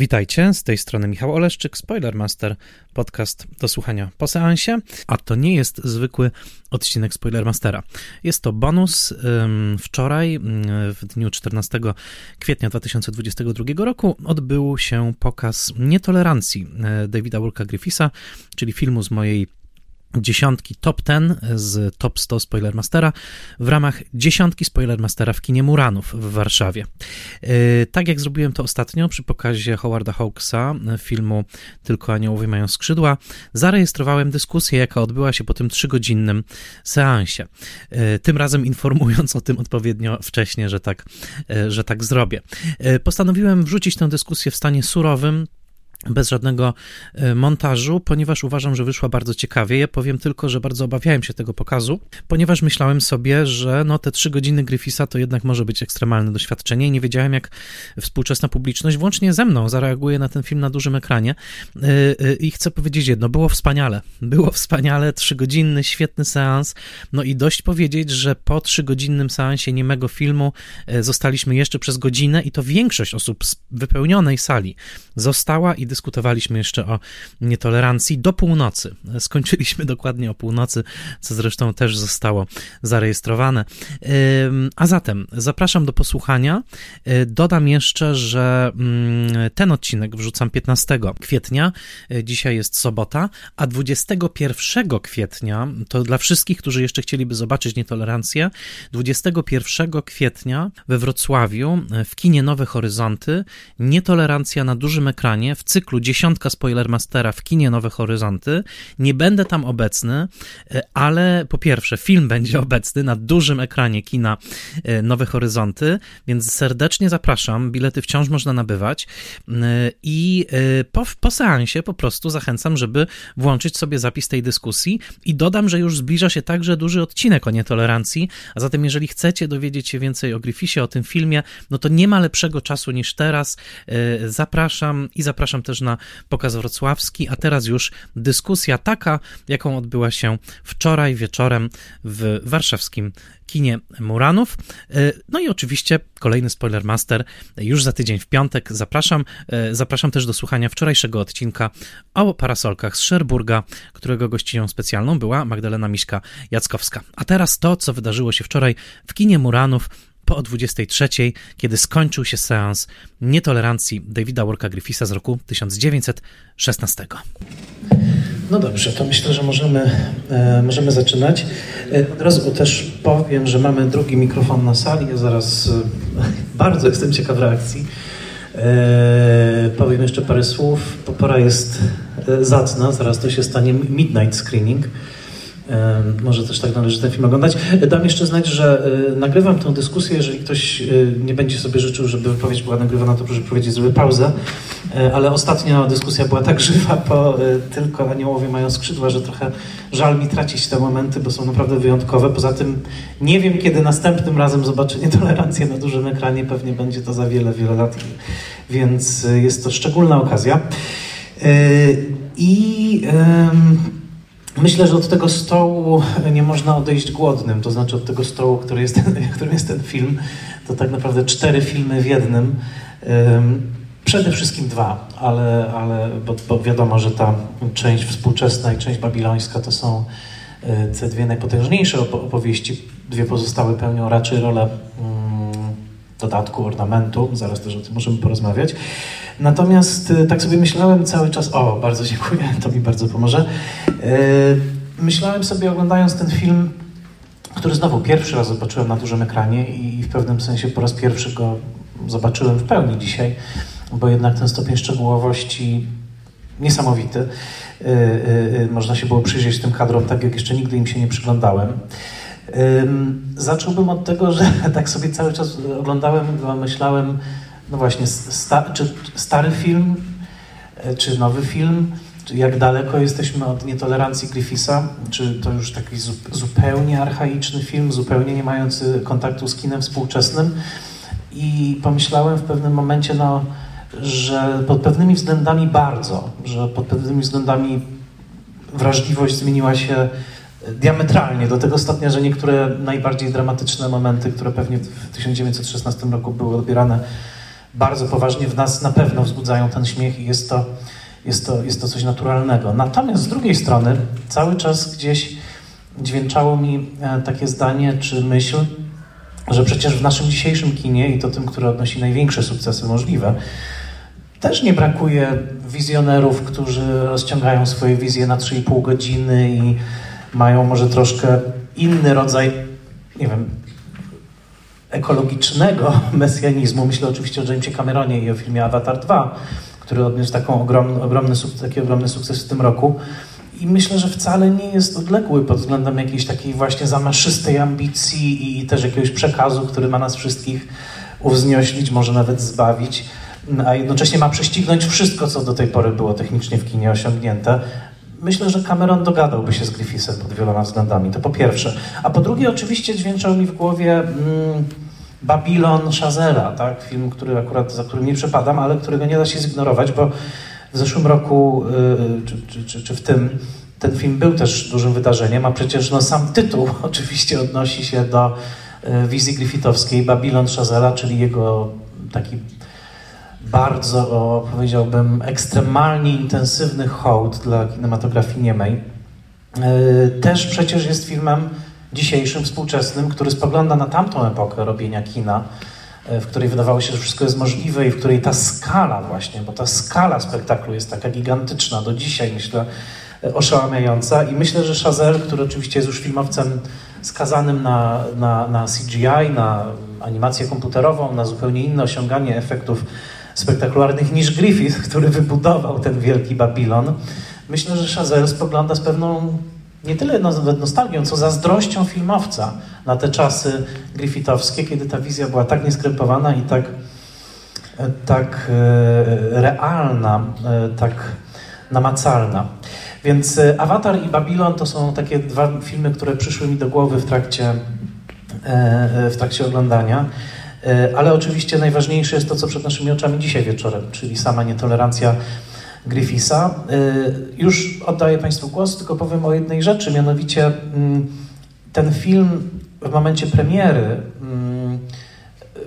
Witajcie, z tej strony Michał Oleszczyk, Spoilermaster, podcast do słuchania po seansie, a to nie jest zwykły odcinek Spoilermastera. Jest to bonus. Wczoraj, w dniu 14 kwietnia 2022 roku, odbył się pokaz Nietolerancji e, Davida Walka Griffisa, czyli filmu z mojej dziesiątki top 10 z top 100 Spoilermastera w ramach dziesiątki Spoilermastera w kinie Muranów w Warszawie. E, tak jak zrobiłem to ostatnio przy pokazie Howarda Hawksa filmu Tylko aniołowie mają skrzydła, zarejestrowałem dyskusję, jaka odbyła się po tym trzygodzinnym seansie. E, tym razem informując o tym odpowiednio wcześnie, że tak, e, że tak zrobię. Postanowiłem wrzucić tę dyskusję w stanie surowym, bez żadnego e, montażu, ponieważ uważam, że wyszła bardzo ciekawie. Ja powiem tylko, że bardzo obawiałem się tego pokazu, ponieważ myślałem sobie, że no te trzy godziny Griffisa to jednak może być ekstremalne doświadczenie i nie wiedziałem, jak współczesna publiczność, włącznie ze mną, zareaguje na ten film na dużym ekranie. E, e, I chcę powiedzieć jedno, było wspaniale. Było wspaniale, trzygodzinny, świetny seans. No i dość powiedzieć, że po trzygodzinnym seansie niemego filmu zostaliśmy jeszcze przez godzinę i to większość osób z wypełnionej sali została i dyskutowaliśmy jeszcze o nietolerancji do północy. Skończyliśmy dokładnie o północy, co zresztą też zostało zarejestrowane. A zatem zapraszam do posłuchania. E, dodam jeszcze, że mm, ten odcinek wrzucam 15 kwietnia, e, dzisiaj jest sobota, a 21 kwietnia, to dla wszystkich, którzy jeszcze chcieliby zobaczyć nietolerancję, 21 kwietnia we Wrocławiu e, w kinie Nowe Horyzonty nietolerancja na dużym ekranie w cyklu Dziesiątka Spoilermastera w kinie Nowe Horyzonty. Nie będę tam obecny, e, ale po pierwsze, film będzie obecny na dużym ekranie kina e, Nowe Horyzonty, więc serdecznie zapraszam. Bilety wciąż można nabywać e, i po, po seansie po prostu zachęcam, żeby włączyć sobie zapis tej dyskusji i dodam, że już zbliża się także duży odcinek o nietolerancji, a zatem jeżeli chcecie dowiedzieć się więcej o Griffisie, o tym filmie, no to nie ma lepszego czasu niż teraz. Zapraszam i zapraszam zapraszam też na pokaz wrocławski, a teraz już dyskusja taka, jaką odbyła się wczoraj wieczorem w warszawskim kinie Muranów. E, no i oczywiście kolejny Spoilermaster już za tydzień w piątek. Zapraszam. E, zapraszam też do słuchania wczorajszego odcinka o parasolkach z Szerburga, którego gościnią specjalną była Magdalena Miśka-Jackowska. A teraz to, co wydarzyło się wczoraj w kinie Muranów po 23, kiedy skończył się seans nietolerancji Davida Worka Griffisa z roku 1916. No dobrze, to myślę, że możemy, e, możemy zaczynać. E, od razu też powiem, że mamy drugi mikrofon na sali. Ja zaraz e, bardzo jestem ciekaw reakcji. Powiem jeszcze parę słów. Pora jest zacna, zaraz to się stanie midnight screening. Może też tak należy ten film oglądać. Dam jeszcze znać, że e, nagrywam tę dyskusję. Jeżeli ktoś e, nie będzie sobie życzył, żeby wypowiedź była nagrywana, to proszę powiedzieć, zrobię pauzę. E, ale ostatnia dyskusja była tak żywa, bo tylko aniołowie mają skrzydła, że trochę żal mi tracić te momenty, bo są naprawdę wyjątkowe. Poza tym nie wiem, kiedy następnym razem zobaczę nietolerancję na dużym ekranie. Pewnie będzie to za wiele, wiele lat. Więc jest to szczególna okazja. I... Myślę, że od tego stołu nie można odejść głodnym, to znaczy od tego stołu, który jest ten, którym jest ten film. To tak naprawdę cztery filmy w jednym. Przede wszystkim dwa, ale, ale bo, bo wiadomo, że ta część współczesna i część babilońska to są e, te dwie najpotężniejsze opowieści. Dwie pozostałe pełnią raczej rolę dodatku, ornamentu. Zaraz też o tym możemy porozmawiać. Natomiast y, tak sobie myślałem cały czas, o, bardzo dziękuję, to mi bardzo pomoże. Y, myślałem sobie, oglądając ten film, który znowu pierwszy raz zobaczyłem na dużym ekranie i w pewnym sensie po raz pierwszy go zobaczyłem w pełni dzisiaj, bo jednak ten stopień szczegółowości niesamowity. Y, można się było przyjrzeć tym kadrom tak, jak jeszcze nigdy im się nie przyglądałem. Zacząłbym od tego, że tak sobie cały czas oglądałem, myślałem, no właśnie, sta, czy stary film, e, czy nowy film, czy jak daleko jesteśmy od nietolerancji Griffisa, czy to już taki zupełnie archaiczny film, zupełnie nie mający kontaktu z kinem współczesnym. I pomyślałem w pewnym momencie, no, że pod pewnymi względami bardzo, że pod pewnymi względami wrażliwość zmieniła się diametralnie, do tego stopnia, że niektóre najbardziej dramatyczne momenty, które pewnie w 1916 roku były odbierane bardzo poważnie w nas na pewno wzbudzają ten śmiech i jest to, jest to, jest to coś naturalnego. Natomiast z drugiej strony cały czas gdzieś dźwięczało mi e, takie zdanie czy myśl, że przecież w naszym dzisiejszym kinie i to tym, który odnosi największe sukcesy możliwe, też nie brakuje wizjonerów, którzy rozciągają swoje wizje na 3,5 godziny i mają może troszkę inny rodzaj, nie wiem, ekologicznego mesjanizmu. Myślę oczywiście o Jamesie Cameronie i o filmie Avatar 2, który odniósł taką ogromny, ogromny, taki ogromny sukces w tym roku. I myślę, że wcale nie jest odległy pod względem jakiejś takiej właśnie zamaszystej ambicji i też jakiegoś przekazu, który ma nas wszystkich uwznioślić, może nawet zbawić, a jednocześnie ma prześcignąć wszystko, co do tej pory było technicznie w kinie osiągnięte. Myślę, że Cameron dogadałby się z Griffithem pod wieloma względami, to po pierwsze. A po drugie, oczywiście dźwięczał mi w głowie mm, Babylon Shazera, tak? film, który akurat, za którym nie przepadam, ale którego nie da się zignorować, bo w zeszłym roku, yy, czy, czy, czy, czy w tym, ten film był też dużym wydarzeniem, a przecież no, sam tytuł oczywiście odnosi się do y, wizji Griffithowskiej Babylon Shazera, czyli jego taki bardzo, powiedziałbym, ekstremalnie intensywny hołd dla kinematografii niemej. E, też przecież jest filmem dzisiejszym, współczesnym, który spogląda na tamtą epokę robienia kina, e, w której wydawało się, że wszystko jest możliwe i w której ta skala właśnie, bo ta skala spektaklu jest taka gigantyczna do dzisiaj, myślę, e, oszałamiająca i myślę, że Chazelle, który oczywiście jest już filmowcem skazanym na, na, na CGI, na animację komputerową, na zupełnie inne osiąganie efektów spektakularnych niż Griffith, który wybudował ten wielki Babilon. Myślę, że Chazelle spogląda z pewną nie tyle nostalgią, co zazdrością filmowca na te czasy griffithowskie, kiedy ta wizja była tak nieskrępowana i tak, e, tak e, realna, e, tak namacalna. Więc Avatar i Babylon to są takie dwa filmy, które przyszły mi do głowy w trakcie, w trakcie oglądania. E, ale oczywiście najważniejsze jest to, co przed naszymi oczami dzisiaj wieczorem, czyli sama nietolerancja Griffisa. E, już oddaję Państwu głos, tylko powiem o jednej rzeczy, mianowicie mm, ten film w momencie premiery, mm,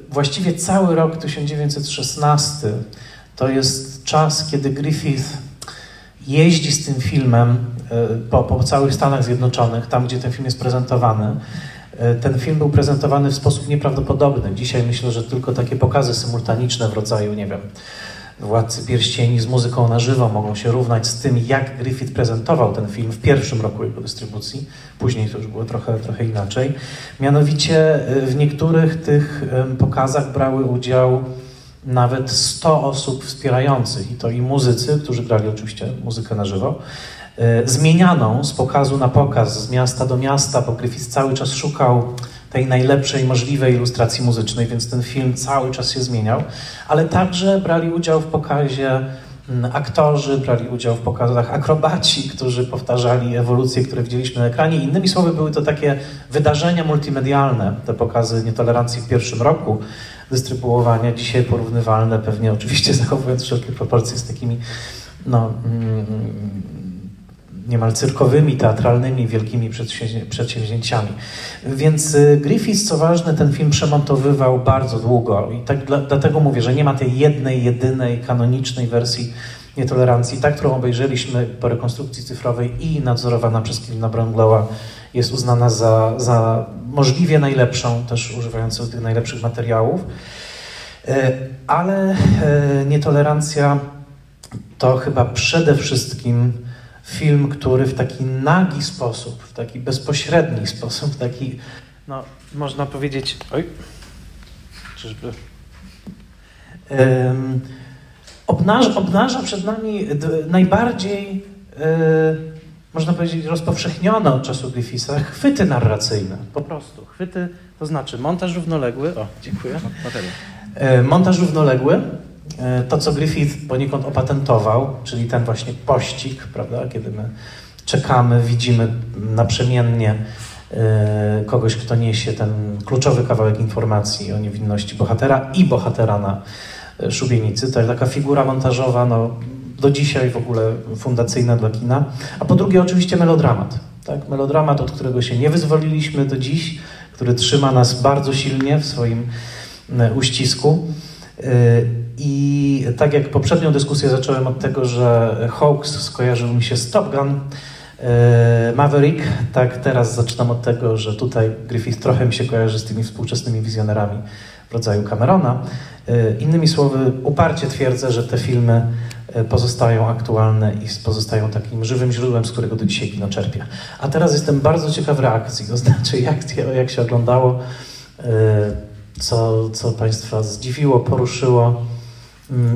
właściwie cały rok 1916, to jest czas, kiedy Griffith jeździ z tym filmem e, po, po całych Stanach Zjednoczonych, tam gdzie ten film jest prezentowany. E, ten film był prezentowany w sposób nieprawdopodobny. Dzisiaj myślę, że tylko takie pokazy symultaniczne w rodzaju, nie wiem, Władcy Pierścieni z muzyką na żywo mogą się równać z tym, jak Griffith prezentował ten film w pierwszym roku jego dystrybucji. Później to już było trochę, trochę inaczej. Mianowicie e, w niektórych tych pokazach brały udział nawet 100 osób wspierających, i to i muzycy, którzy grali oczywiście muzykę na żywo, zmienianą z pokazu na pokaz, z miasta do miasta, bo Griffith cały czas szukał tej najlepszej możliwej ilustracji muzycznej, więc ten film cały czas się zmieniał, ale także brali udział w pokazie mm, aktorzy, brali udział w pokazach akrobaci, którzy powtarzali ewolucje, które widzieliśmy na ekranie. Innymi słowy, były to takie wydarzenia multimedialne, te pokazy nietolerancji w pierwszym roku dystrybuowania, dzisiaj porównywalne, pewnie oczywiście zachowując wszelkie proporcje z takimi no, mm, niemal cyrkowymi, teatralnymi, wielkimi przedsięwzięciami. Więc y, Griffith, co ważne, ten film przemontowywał bardzo długo i tak dlatego mówię, że nie ma tej jednej, jedynej, kanonicznej wersji nietolerancji. Ta, którą obejrzeliśmy po rekonstrukcji cyfrowej i nadzorowana przez Kevina Bronglowa jest uznana za, za możliwie najlepszą, też używającą tych najlepszych materiałów. Y, ale y, nietolerancja to chyba przede wszystkim film, który w taki nagi sposób, w taki bezpośredni sposób, w taki, no, można powiedzieć, oj, czyżby, um, obnaża, obnaża przed nami najbardziej, e, można powiedzieć, rozpowszechnione od czasu Griffitha chwyty narracyjne, po prostu. Chwyty, to znaczy montaż równoległy, o, dziękuję, e, montaż równoległy, to, co Griffith poniekąd opatentował, czyli ten właśnie pościg, prawda, kiedy my czekamy, widzimy naprzemiennie e, kogoś, kto niesie ten kluczowy kawałek informacji o niewinności bohatera i bohatera na e, szubienicy. To jest taka figura montażowa, no, do dzisiaj w ogóle fundacyjna dla kina. A po drugie oczywiście melodramat. Tak? Melodramat, od którego się nie wyzwoliliśmy do dziś, który trzyma nas bardzo silnie w swoim uścisku. I tak jak poprzednią dyskusję zacząłem od tego, że Hawks skojarzył mi się z Top Gun, Maverick, tak teraz zaczynam od tego, że tutaj Griffith trochę mi się kojarzy z tymi współczesnymi wizjonerami w rodzaju Camerona. Innymi słowy, uparcie twierdzę, że te filmy pozostają aktualne i pozostają takim żywym źródłem, z którego do dzisiaj kino czerpie. A teraz jestem bardzo ciekaw reakcji, to znaczy jak, jak się oglądało, co, co Państwa zdziwiło, poruszyło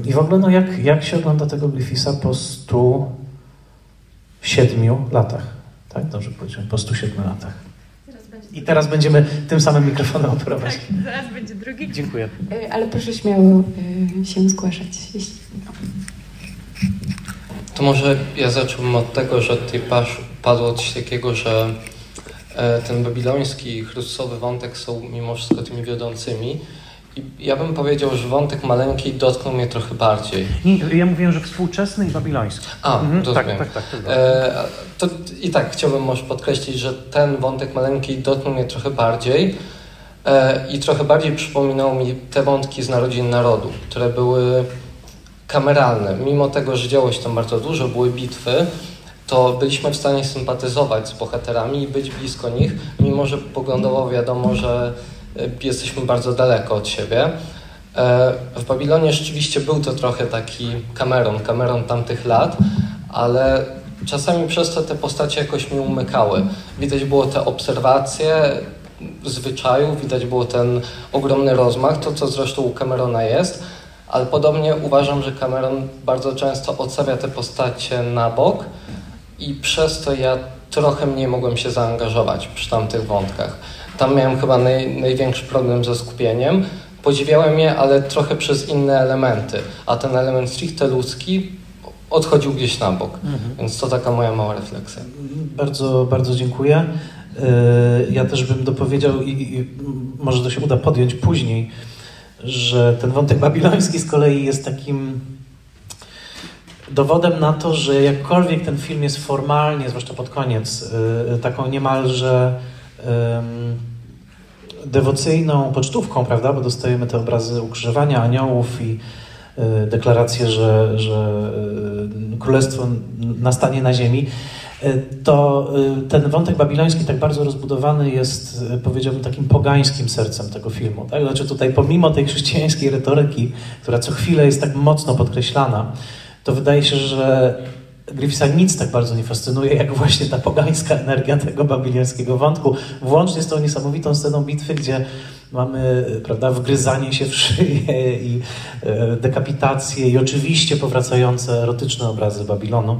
i w ogóle no jak, jak się ogląda tego Griffisa po 107 latach. Tak, dobrze powiedziałem, po 107 latach. I teraz będziemy tym samym mikrofonem operować. Tak, zaraz będzie drugi. Dziękuję. E, ale proszę śmiało e, się zgłaszać. Jeśli... To może ja zacząłbym od tego, że tutaj padło coś takiego, że e, ten babiloński i chrystusowy wątek są mimo wszystko tymi wiodącymi. Ja bym powiedział, że wątek maleńki dotknął mnie trochę bardziej. Nie, ja mówiłem, że współczesny i babiloński. A, mhm, tak, tak, tak, tak, e, to I tak chciałbym może podkreślić, że ten wątek maleńki dotknął mnie trochę bardziej e, i trochę bardziej przypominał mi te wątki z Narodzin Narodu, które były kameralne. Mimo tego, że działo się tam bardzo dużo, były bitwy, to byliśmy w stanie sympatyzować z bohaterami i być blisko nich, mimo że poglądowo wiadomo, że jesteśmy bardzo daleko od siebie. E, w Babilonie rzeczywiście był to trochę taki kameron, kameron tamtych lat, ale czasami przez to te postacie jakoś mi umykały. Widać było te obserwacje zwyczajów, widać było ten ogromny rozmach, to co zresztą u Camerona jest, ale podobnie uważam, że Cameron bardzo często odstawia te postacie na bok i przez to ja trochę mniej mogłem się zaangażować przy tamtych wątkach. Tam miałem chyba naj, największy problem ze skupieniem. Podziwiałem je, ale trochę przez inne elementy, a ten element stricte ludzki odchodził gdzieś na bok. Mhm. Więc to taka moja mała refleksja. Bardzo, bardzo dziękuję. E, ja też bym dopowiedział i, i może to się uda podjąć później, że ten wątek babiloński z kolei jest takim dowodem na to, że jakkolwiek ten film jest formalnie, zwłaszcza pod koniec, y, taką niemalże dewocyjną pocztówką, prawda, bo dostajemy te obrazy ukrzyżowania aniołów i y, deklarację, że, że y, królestwo nastanie na ziemi, to ten wątek babiloński tak bardzo rozbudowany jest, powiedziałbym, takim pogańskim sercem tego filmu. Tak? Znaczy tutaj pomimo tej chrześcijańskiej retoryki, która co chwilę jest tak mocno podkreślana, to wydaje się, że Griffisa nic tak bardzo nie fascynuje, jak właśnie ta pogańska energia tego babilońskiego wątku, włącznie z tą niesamowitą sceną bitwy, gdzie mamy prawda, wgryzanie się w szyję i e, dekapitację i oczywiście powracające erotyczne obrazy Babilonu.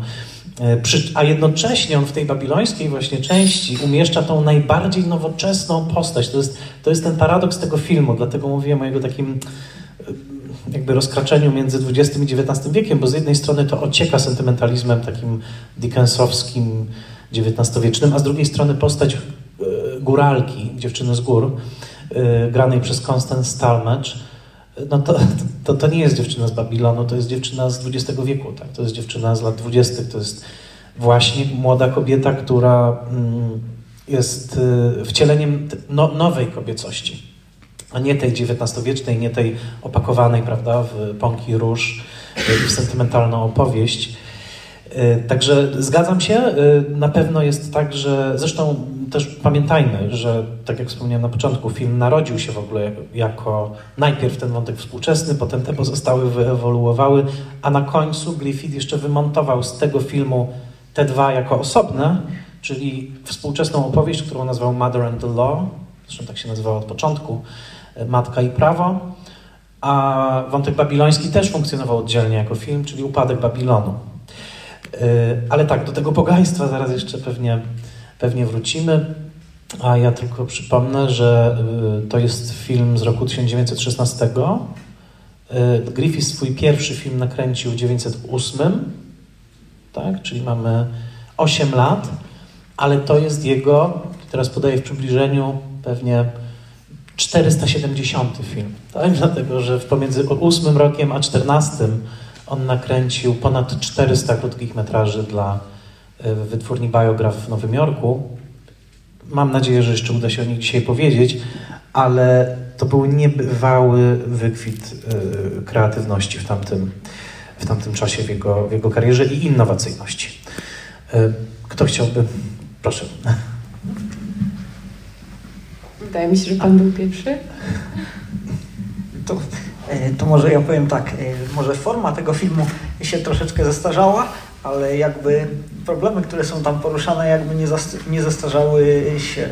E, a jednocześnie on w tej babilońskiej właśnie części umieszcza tą najbardziej nowoczesną postać. To jest, to jest ten paradoks tego filmu, dlatego mówiłem o jego takim jakby rozkraczeniu między XX i XIX wiekiem, bo z jednej strony to ocieka sentymentalizmem takim Dickensowskim, XIX-wiecznym, a z drugiej strony postać e, góralki, dziewczyny z gór, e, granej przez Constance Stalmage, no to, to, to nie jest dziewczyna z Babilonu, to jest dziewczyna z XX wieku, tak? to jest dziewczyna z lat 20., to jest właśnie młoda kobieta, która mm, jest e, wcieleniem no, nowej kobiecości a nie tej XIX-wiecznej, nie tej opakowanej, prawda, w pąki róż i w sentymentalną opowieść. E, także zgadzam się, e, na pewno jest tak, że zresztą też pamiętajmy, że tak jak wspomniałem na początku, film narodził się w ogóle jako najpierw ten wątek współczesny, potem te pozostałe wyewoluowały, a na końcu Griffith jeszcze wymontował z tego filmu te dwa jako osobne, czyli współczesną opowieść, którą nazwał Mother and the Law, zresztą tak się nazywała od początku, Matka i Prawo, a wątek babiloński też funkcjonował oddzielnie jako film, czyli Upadek Babilonu. Y, ale tak, do tego pogaństwa zaraz jeszcze pewnie, pewnie wrócimy. A ja tylko przypomnę, że y, to jest film z roku 1916. Y, Griffith swój pierwszy film nakręcił w 1908, tak? czyli mamy 8 lat, ale to jest jego, teraz podaję w przybliżeniu, pewnie 470 film, tak? dlatego że pomiędzy 8 rokiem a 14 on nakręcił ponad 400 krótkich metraży dla e, wytwórni Biograf w Nowym Jorku. Mam nadzieję, że jeszcze uda się o nich dzisiaj powiedzieć, ale to był niebywały wykwit y, kreatywności w tamtym, w tamtym czasie w jego, w jego karierze i innowacyjności. Y, kto chciałby? Proszę. Wydaje mi się, że pan był pierwszy. To, e, to może ja powiem tak, e, może forma tego filmu się troszeczkę zestarzała, ale jakby problemy, które są tam poruszane, jakby nie, nie zestarzały się,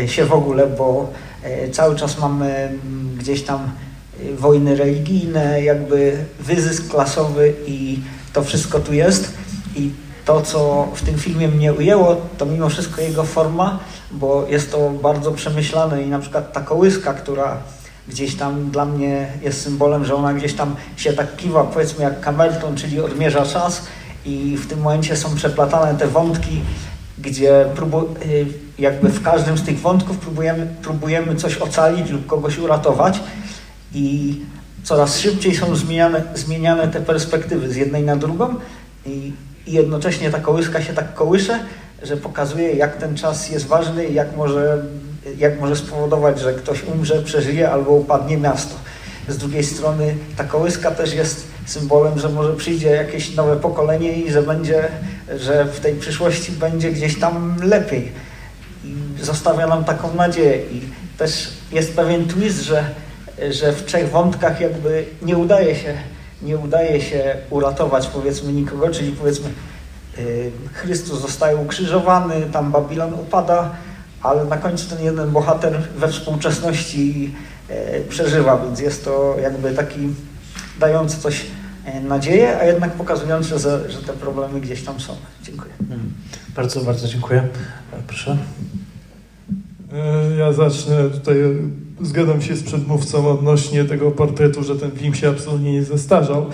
e, się w ogóle, bo cały czas mamy gdzieś tam wojny religijne, jakby wyzysk klasowy i to wszystko tu jest. I to, co w tym filmie mnie ujęło, to mimo wszystko jego forma, bo jest to bardzo przemyślane i na przykład ta kołyska, która gdzieś tam dla mnie jest symbolem, że ona gdzieś tam się tak kiwa, powiedzmy jak kamerton, czyli odmierza czas i w tym momencie są przeplatane te wątki, gdzie próbu, y, jakby w każdym z tych wątków próbujemy, próbujemy coś ocalić lub kogoś uratować i coraz szybciej są zmieniane, zmieniane te perspektywy z jednej na drugą i, i jednocześnie ta kołyska się tak kołysze, że pokazuje, jak ten czas jest ważny i jak może, jak może spowodować, że ktoś umrze, przeżyje albo upadnie miasto. Z drugiej strony ta kołyska też jest symbolem, że może przyjdzie jakieś nowe pokolenie i że będzie, że w tej przyszłości będzie gdzieś tam lepiej. I zostawia nam taką nadzieję. I też jest pewien twist, że, że w trzech wątkach jakby nie udaje się, nie udaje się uratować powiedzmy nikogo, czyli powiedzmy Y, Chrystus zostaje ukrzyżowany, tam Babilon upada, ale na końcu ten jeden bohater we współczesności y, przeżywa, więc jest to jakby taki dający coś y, nadzieję, a jednak pokazujący, że, że te problemy gdzieś tam są. Dziękuję. Hmm. Bardzo, bardzo dziękuję. Proszę. Ja zacznę tutaj, zgadzam się z przedmówcą odnośnie tego portretu, że ten film się absolutnie nie zestarzał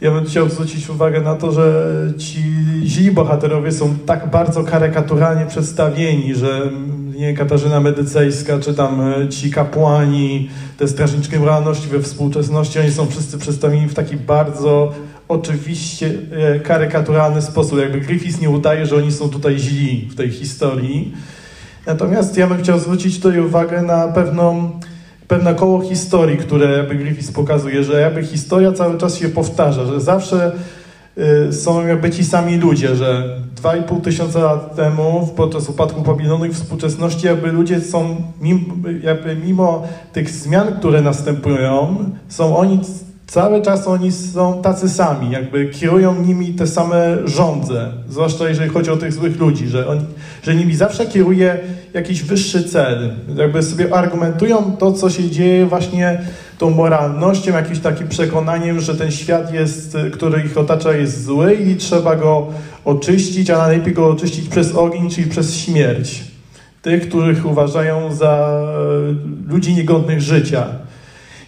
ja bym chciał zwrócić uwagę na to, że ci źli bohaterowie są tak bardzo karykaturalnie przedstawieni, że nie Katarzyna Medycejska, czy tam e, ci kapłani, te strażniczki moralności we współczesności, oni są wszyscy przedstawieni w taki bardzo oczywiście e, karykaturalny sposób. Jakby Griffiths nie udaje, że oni są tutaj źli w tej historii. Natomiast ja bym chciał zwrócić tutaj uwagę na pewną pewne koło historii, które jakby Griffiths pokazuje, że jakby historia cały czas się powtarza, że zawsze y, są jakby ci sami ludzie, że 2,5 tysiąca lat temu, podczas upadku Babilonu i współczesności, jakby ludzie są, jakby mimo tych zmian, które następują, są oni cały czas oni są tacy sami, jakby kierują nimi te same rządze, zwłaszcza jeżeli chodzi o tych złych ludzi, że, oni, że nimi zawsze kieruje jakiś wyższy cel. Jakby sobie argumentują to, co się dzieje właśnie tą moralnością, jakimś takim przekonaniem, że ten świat jest, który ich otacza jest zły i trzeba go oczyścić, a najlepiej go oczyścić przez ogień, czyli przez śmierć. Tych, których uważają za ludzi niegodnych życia.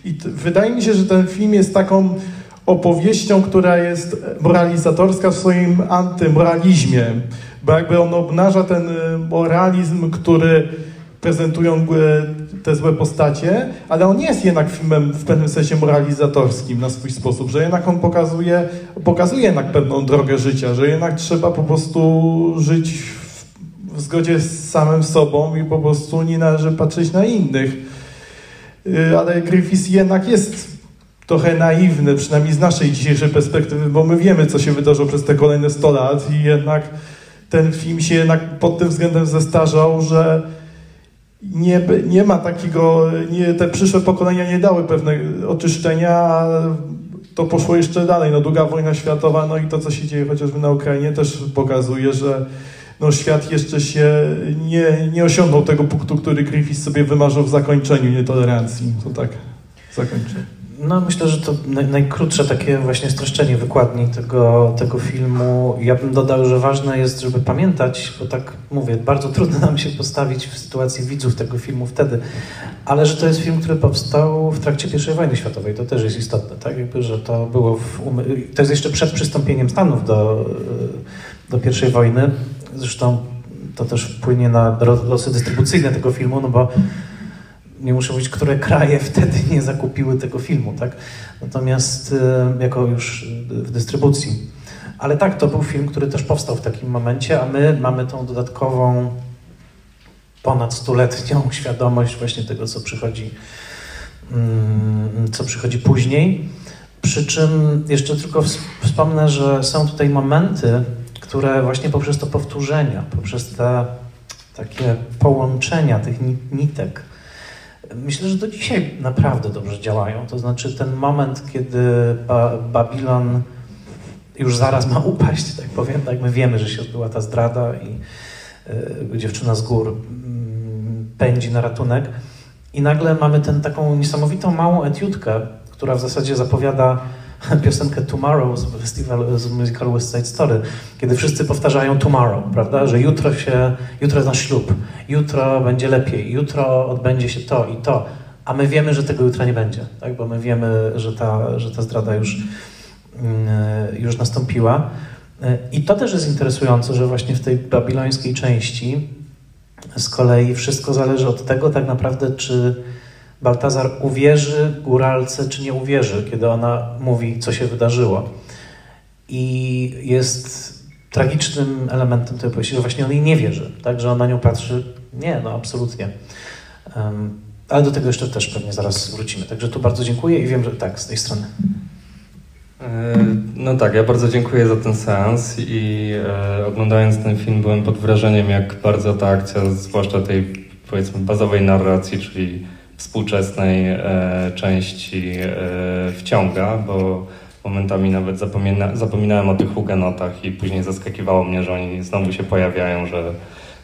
I wydaje mi się, że ten film jest taką opowieścią, która jest moralizatorska w swoim antymoralizmie, bo jakby on obnaża ten y, moralizm, który prezentują y, te złe postacie, ale on jest jednak filmem w pewnym sensie moralizatorskim na swój sposób, że jednak on pokazuje, pokazuje jednak pewną drogę życia, że jednak trzeba po prostu żyć w, w zgodzie z samym sobą i po prostu nie należy patrzeć na innych. Y, ale Griffiths jednak jest trochę naiwny, przynajmniej z naszej dzisiejszej perspektywy, bo my wiemy, co się wydarzyło przez te kolejne 100 lat i jednak ten film się jednak pod tym względem zestarzał, że nie, nie ma takiego, nie, te przyszłe pokolenia nie dały pewnego oczyszczenia, a to poszło jeszcze dalej. No, druga wojna światowa, no i to, co się dzieje chociażby na Ukrainie, też pokazuje, że no, świat jeszcze się nie, nie osiągnął tego punktu, który Griffiths sobie wymarzył w zakończeniu nietolerancji. To tak zakończę. No myślę, że to naj, najkrótsze takie właśnie streszczenie wykładni tego, tego filmu. Ja bym dodał, że ważne jest, żeby pamiętać, bo tak mówię, bardzo trudno nam się postawić w sytuacji widzów tego filmu wtedy, ale że to jest film, który powstał w trakcie I wojny światowej. To też jest istotne, tak? Jakby, że to było w To jest jeszcze przed przystąpieniem Stanów do, do I wojny. Zresztą to też wpłynie na losy dystrybucyjne tego filmu, no bo nie muszę mówić, które kraje wtedy nie zakupiły tego filmu, tak? Natomiast e, jako już w dystrybucji. Ale tak, to był film, który też powstał w takim momencie, a my mamy tą dodatkową ponad stuletnią świadomość właśnie tego, co przychodzi mm, co przychodzi później. Przy czym jeszcze tylko wspomnę, że są tutaj momenty, które właśnie poprzez to powtórzenia, poprzez te takie połączenia tych nitek, myślę, że do dzisiaj naprawdę dobrze działają. To znaczy ten moment, kiedy ba Babilon już zaraz ma upaść, tak powiem, tak my wiemy, że się odbyła ta zdrada i y, dziewczyna z gór y, pędzi na ratunek i nagle mamy tę taką niesamowitą małą etiutkę, która w zasadzie zapowiada piosenkę Tomorrow z festiwalu, z musicalu West Side Story, kiedy wszyscy powtarzają Tomorrow, prawda, że jutro się, jutro jest nasz ślub, jutro będzie lepiej, jutro odbędzie się to i to, a my wiemy, że tego jutra nie będzie, tak, bo my wiemy, że ta, że ta zdrada już, mm, już nastąpiła. I to też jest interesujące, że właśnie w tej babilońskiej części z kolei wszystko zależy od tego tak naprawdę, czy Baltazar uwierzy góralce, czy nie uwierzy, kiedy ona mówi, co się wydarzyło. I jest tragicznym elementem tej opowieści, że właśnie on jej nie wierzy, tak, że na nią patrzy, nie, no absolutnie. Um, ale do tego jeszcze też pewnie zaraz wrócimy. Także tu bardzo dziękuję i wiem, że tak, z tej strony. E, no tak, ja bardzo dziękuję za ten seans i e, oglądając ten film byłem pod wrażeniem, jak bardzo ta akcja, zwłaszcza tej powiedzmy bazowej narracji, czyli współczesnej e, części e, wciąga, bo momentami nawet zapomina, zapominałem o tych hugenotach i później zaskakiwało mnie, że oni znowu się pojawiają, że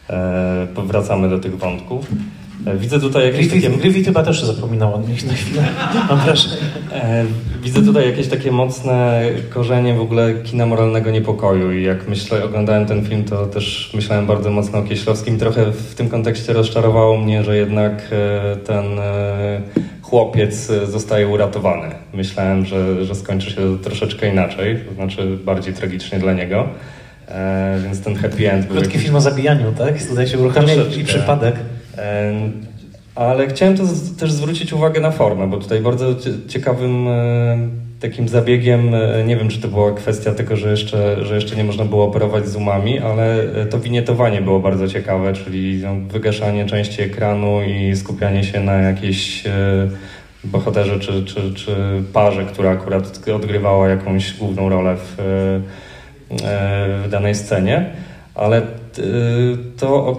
e, powracamy do tych wątków. E, widzę tutaj jakieś Griffith, takie... Griffith chyba też zapomniał o nich na chwilę, mam wrażenie. E, widzę tutaj jakieś takie mocne korzenie w ogóle kina moralnego niepokoju i jak myślę, oglądałem ten film, to też myślałem bardzo mocno o Kieślowskim. Trochę w tym kontekście rozczarowało mnie, że jednak e, ten chłopiec zostaje uratowany. Myślałem, że, że skończy się to troszeczkę inaczej, to znaczy bardziej tragicznie dla niego. więc ten happy end był... Krótki jakiś... film o zabijaniu, tak? Tutaj się uruchamia i przypadek. Ale chciałem też zwrócić uwagę na formę, bo tutaj bardzo ciekawym e, takim zabiegiem, e, nie wiem czy to była kwestia tego, że jeszcze, że jeszcze nie można było operować zoomami, ale e, to winietowanie było bardzo ciekawe, czyli no, wygaszanie części ekranu i skupianie się na jakiejś bohaterze czy, czy, czy parze, która akurat odgrywała jakąś główną rolę w, w danej scenie. Ale to,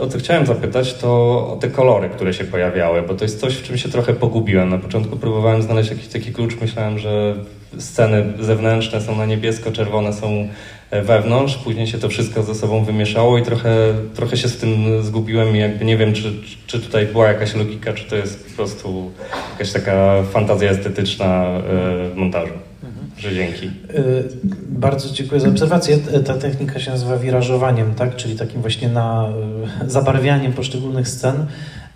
o co chciałem zapytać, to o te kolory, które się pojawiały, bo to jest coś, w czym się trochę pogubiłem. Na początku próbowałem znaleźć jakiś taki klucz, myślałem, że sceny zewnętrzne są na niebiesko, czerwone są e, wewnątrz, później się to wszystko ze sobą wymieszało i trochę, trochę się z tym zgubiłem i jakby nie wiem, czy, czy tutaj była jakaś logika, czy to jest po prostu jakaś taka fantazja estetyczna e, w montażu że dzięki. Y, bardzo dziękuję za obserwację. Ta technika się nazywa wirażowaniem, tak? czyli takim właśnie na y, zabarwianiem poszczególnych scen.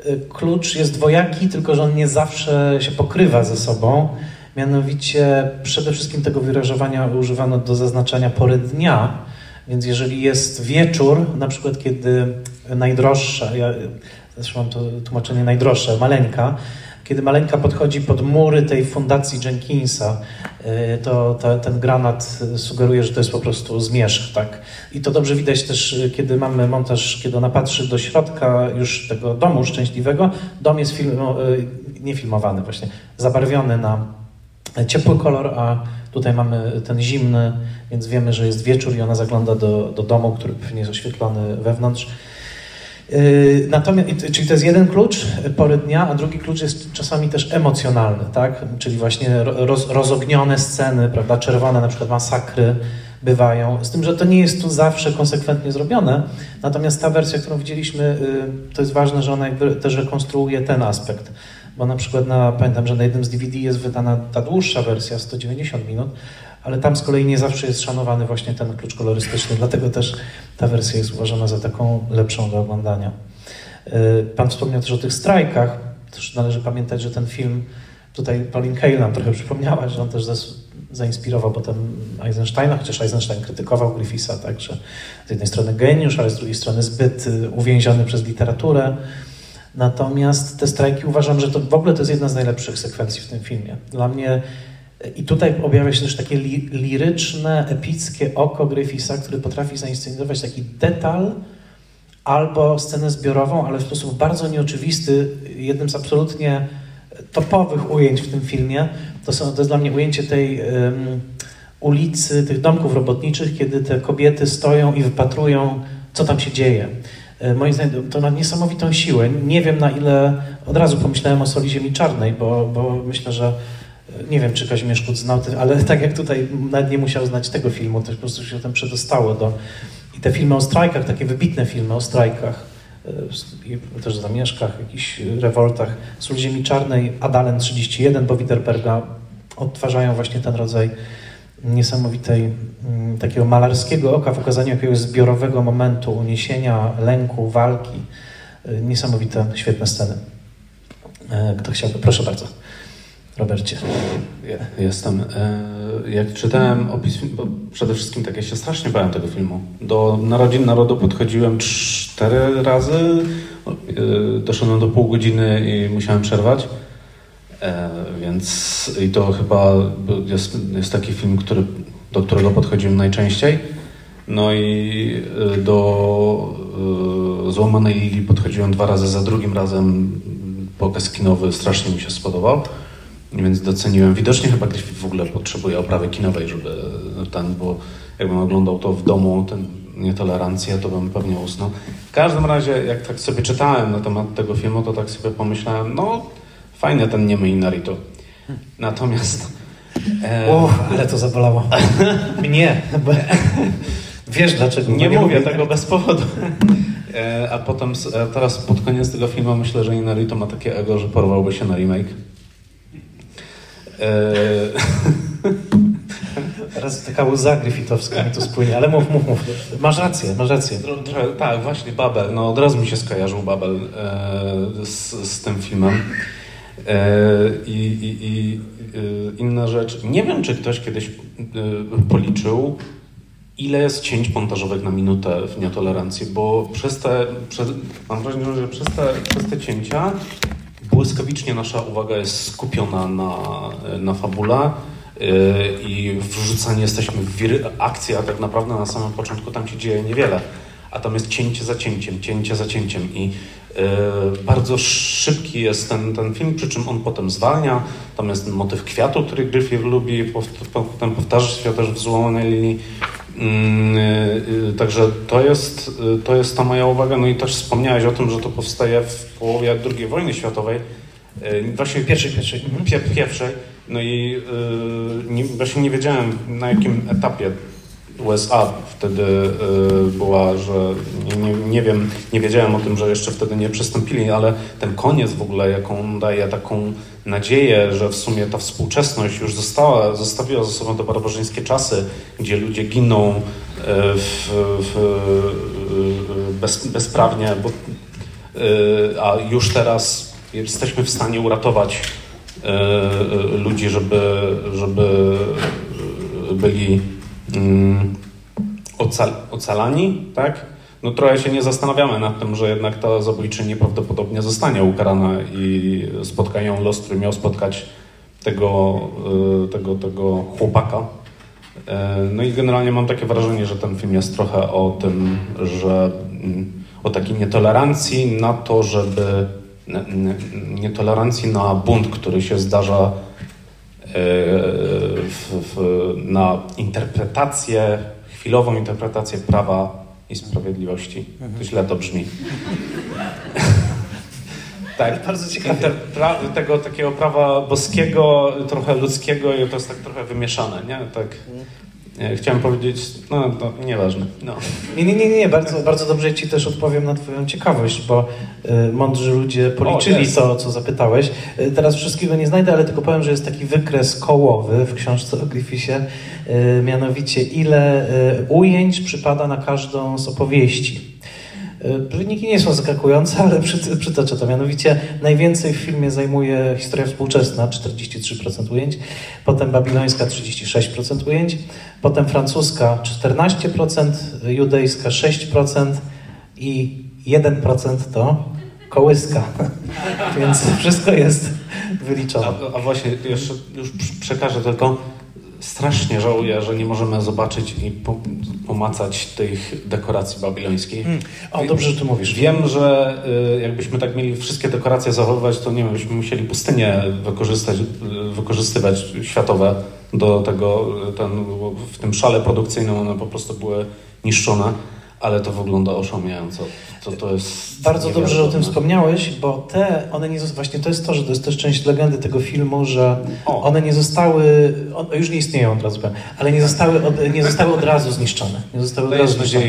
Y, klucz jest dwojaki, tylko że on nie zawsze się pokrywa ze sobą. Mianowicie przede wszystkim tego wirażowania używano do zaznaczania pory dnia. Więc jeżeli jest wieczór, na przykład kiedy najdroższa, ja zresztą mam to tłumaczenie najdroższe, maleńka, kiedy Maleńka podchodzi pod mury tej fundacji Jenkinsa, y, to, ten granat sugeruje, że to jest po prostu zmierzch, tak? I to dobrze widać też, y, kiedy mamy montaż, kiedy ona patrzy do środka już tego domu szczęśliwego. Dom jest film, y, nie filmowany właśnie, zabarwiony na ciepły kolor, a tutaj mamy ten zimny, więc wiemy, że jest wieczór i ona zagląda do, do domu, który pewnie jest oświetlony wewnątrz. Yy, natomiast, czyli to jest jeden klucz pory dnia, a drugi klucz jest czasami też emocjonalny, tak? Czyli właśnie roz, rozognione sceny, prawda? Czerwone na przykład masakry bywają. Z tym, że to nie jest tu zawsze konsekwentnie zrobione. Natomiast ta wersja, którą widzieliśmy, yy, to jest ważne, że ona jakby też rekonstruuje ten aspekt. Bo na przykład na, pamiętam, że na jednym z DVD jest wydana ta dłuższa wersja, 190 minut, ale tam z kolei nie zawsze jest szanowany właśnie ten klucz kolorystyczny, dlatego też ta wersja jest uważana za taką lepszą do oglądania. Y, pan wspomniał też o tych strajkach. Też należy pamiętać, że ten film, tutaj Pauline Kael nam trochę przypomniała, że on też zainspirował potem Eisensteina, chociaż Eisenstein krytykował Griffitha, tak, że z jednej strony geniusz, ale z drugiej strony zbyt y, uwięziony przez literaturę. Natomiast te strajki uważam, że to w ogóle to jest jedna z najlepszych sekwencji w tym filmie. Dla mnie i tutaj objawia się też takie li, liryczne, epickie oko Griffisa, który potrafi zainscenizować taki detal albo scenę zbiorową, ale w sposób bardzo nieoczywisty. Jednym z absolutnie topowych ujęć w tym filmie to, są, to jest dla mnie ujęcie tej um, ulicy, tych domków robotniczych, kiedy te kobiety stoją i wypatrują, co tam się dzieje. E, moim zdaniem to ma niesamowitą siłę. Nie wiem na ile, od razu pomyślałem o Soli Ziemi Czarnej, bo, bo myślę, że nie wiem, czy Kazimierz Kut znał, ale tak jak tutaj nawet nie musiał znać tego filmu, to po prostu się tam przedostało do... I te filmy o strajkach, takie wybitne filmy o strajkach, e, też zamieszkach, jakichś rewoltach, Sól Ziemi Czarnej, Adalen 31, bo Witterberga odtwarzają właśnie ten rodzaj niesamowitej, mm, takiego malarskiego oka w okazaniu jakiegoś zbiorowego momentu uniesienia, lęku, walki. E, niesamowite, świetne sceny. E, kto chciałby? Proszę bardzo. Robercie. Jestem. E, jak czytałem opis, bo przede wszystkim tak, ja się strasznie bałem tego filmu. Do Narodzin Narodu podchodziłem cztery razy, e, doszedłem do pół godziny i musiałem przerwać. E, więc i to chyba jest, jest taki film, który, do którego podchodziłem najczęściej. No i do Złamanej Lili podchodziłem dwa razy, za drugim razem pokaz kinowy strasznie mi się spodobał. Więc doceniłem. Widocznie chyba Griffith w ogóle potrzebuje oprawy kinowej, żeby ten, bo jakbym oglądał to w domu, ten nietolerancję, to bym pewnie usnął. W każdym razie, jak tak sobie czytałem na temat tego filmu, to tak sobie pomyślałem, no fajny ten niemy Inarito. Natomiast... E... Uff, ale to zabolało. Mnie. Wiesz dlaczego? Nie, nie mówię tego bez powodu. E, a potem, a teraz pod koniec tego filmu myślę, że Inarito ma takie ego, że porwałby się na remake. Teraz taka łza Griffithowska mi tu spłynie, ale mów, mów, mów. Masz rację, masz rację. tak, właśnie Babel. No od razu mi się skojarzył Babel e, z, z tym filmem. E, I, i, i e, inna rzecz. Nie wiem, czy ktoś kiedyś policzył, ile jest cięć montażowych na minutę w nietolerancji, bo przez te, przez, mam wrażenie, że przez te, przez te cięcia błyskawicznie nasza uwaga jest skupiona na, na fabule y, i wrzucani jesteśmy w wir akcji, a tak naprawdę na samym początku tam się dzieje niewiele. A tam jest cięcie za cięciem, cięcie za cięciem i y, bardzo szybki jest ten, ten film, przy czym on potem zwalnia. Tam jest motyw kwiatu, który Griffith lubi, potem powtarza się też w złomonej linii. Mm, y, także to jest, to jest ta moja uwaga. No i też wspomniałeś o tym, że to powstaje w połowie II wojny światowej. Właśnie pierwszej, pierwszej. Pierwszej. No i nie, właśnie nie wiedziałem na jakim etapie USA wtedy była, że nie, nie, wiem, nie wiedziałem o tym, że jeszcze wtedy nie przystąpili, ale ten koniec w ogóle, jaką daje taką nadzieję, że w sumie ta współczesność już została, zostawiła za sobą te barbarzyńskie czasy, gdzie ludzie giną w, w, bez, bezprawnie, bo, a już teraz jesteśmy w stanie uratować ludzi, żeby, żeby byli ocal, ocalani, tak? No trochę się nie zastanawiamy nad tym, że jednak ta zabójczyni prawdopodobnie zostanie ukarana i spotka ją los, który miał spotkać tego, y, tego, tego chłopaka. Y, no i generalnie mam takie wrażenie, że ten film jest trochę o tym, że mm, o takiej nietolerancji na to, żeby nietolerancji na bunt, który się zdarza w, w, na interpretację, chwilową interpretację prawa i sprawiedliwości. To źle to brzmi. tak, bardzo ciekawe. Tego takiego prawa boskiego, trochę ludzkiego i to jest tak trochę wymieszane, nie? Tak. Chciałem powiedzieć, no, no nieważne. No. Nie, nie, nie, nie, bardzo, bardzo dobrze Ci też odpowiem na Twoją ciekawość, bo y, mądrzy ludzie policzyli o, to, co zapytałeś. Y, teraz wszystkiego nie znajdę, ale tylko powiem, że jest taki wykres kołowy w książce o Griffithie, y, mianowicie ile ujęć przypada na każdą z opowieści. Wyniki nie są zaskakujące, ale przytoczę to. Mianowicie najwięcej w filmie zajmuje historia współczesna, 43% ujęć, potem babilońska 36% ujęć, potem francuska 14%, judejska 6% i 1% to kołyska. Więc wszystko jest wyliczone. A, a właśnie, jeszcze już przekażę tylko strasznie żałuję, że nie możemy zobaczyć i pomacać tych dekoracji babilońskich. Mm. O, dobrze, że tu mówisz. Wiem, że y, jakbyśmy tak mieli wszystkie dekoracje zachowywać, to nie wiem, byśmy musieli pustynie wykorzystać, y, wykorzystywać światowe do tego, ten, w tym szale produkcyjnym one po prostu były niszczone ale to wygląda oszałamiająco. To, to jest Bardzo dobrze, że o tym wspomniałeś, bo te, one nie właśnie to jest to, że to jest też część legendy tego filmu, że o. one nie zostały, on, już nie istnieją od razu, ale nie zostały od, nie zostały od razu zniszczone. Nie zostały od razu zniszczone.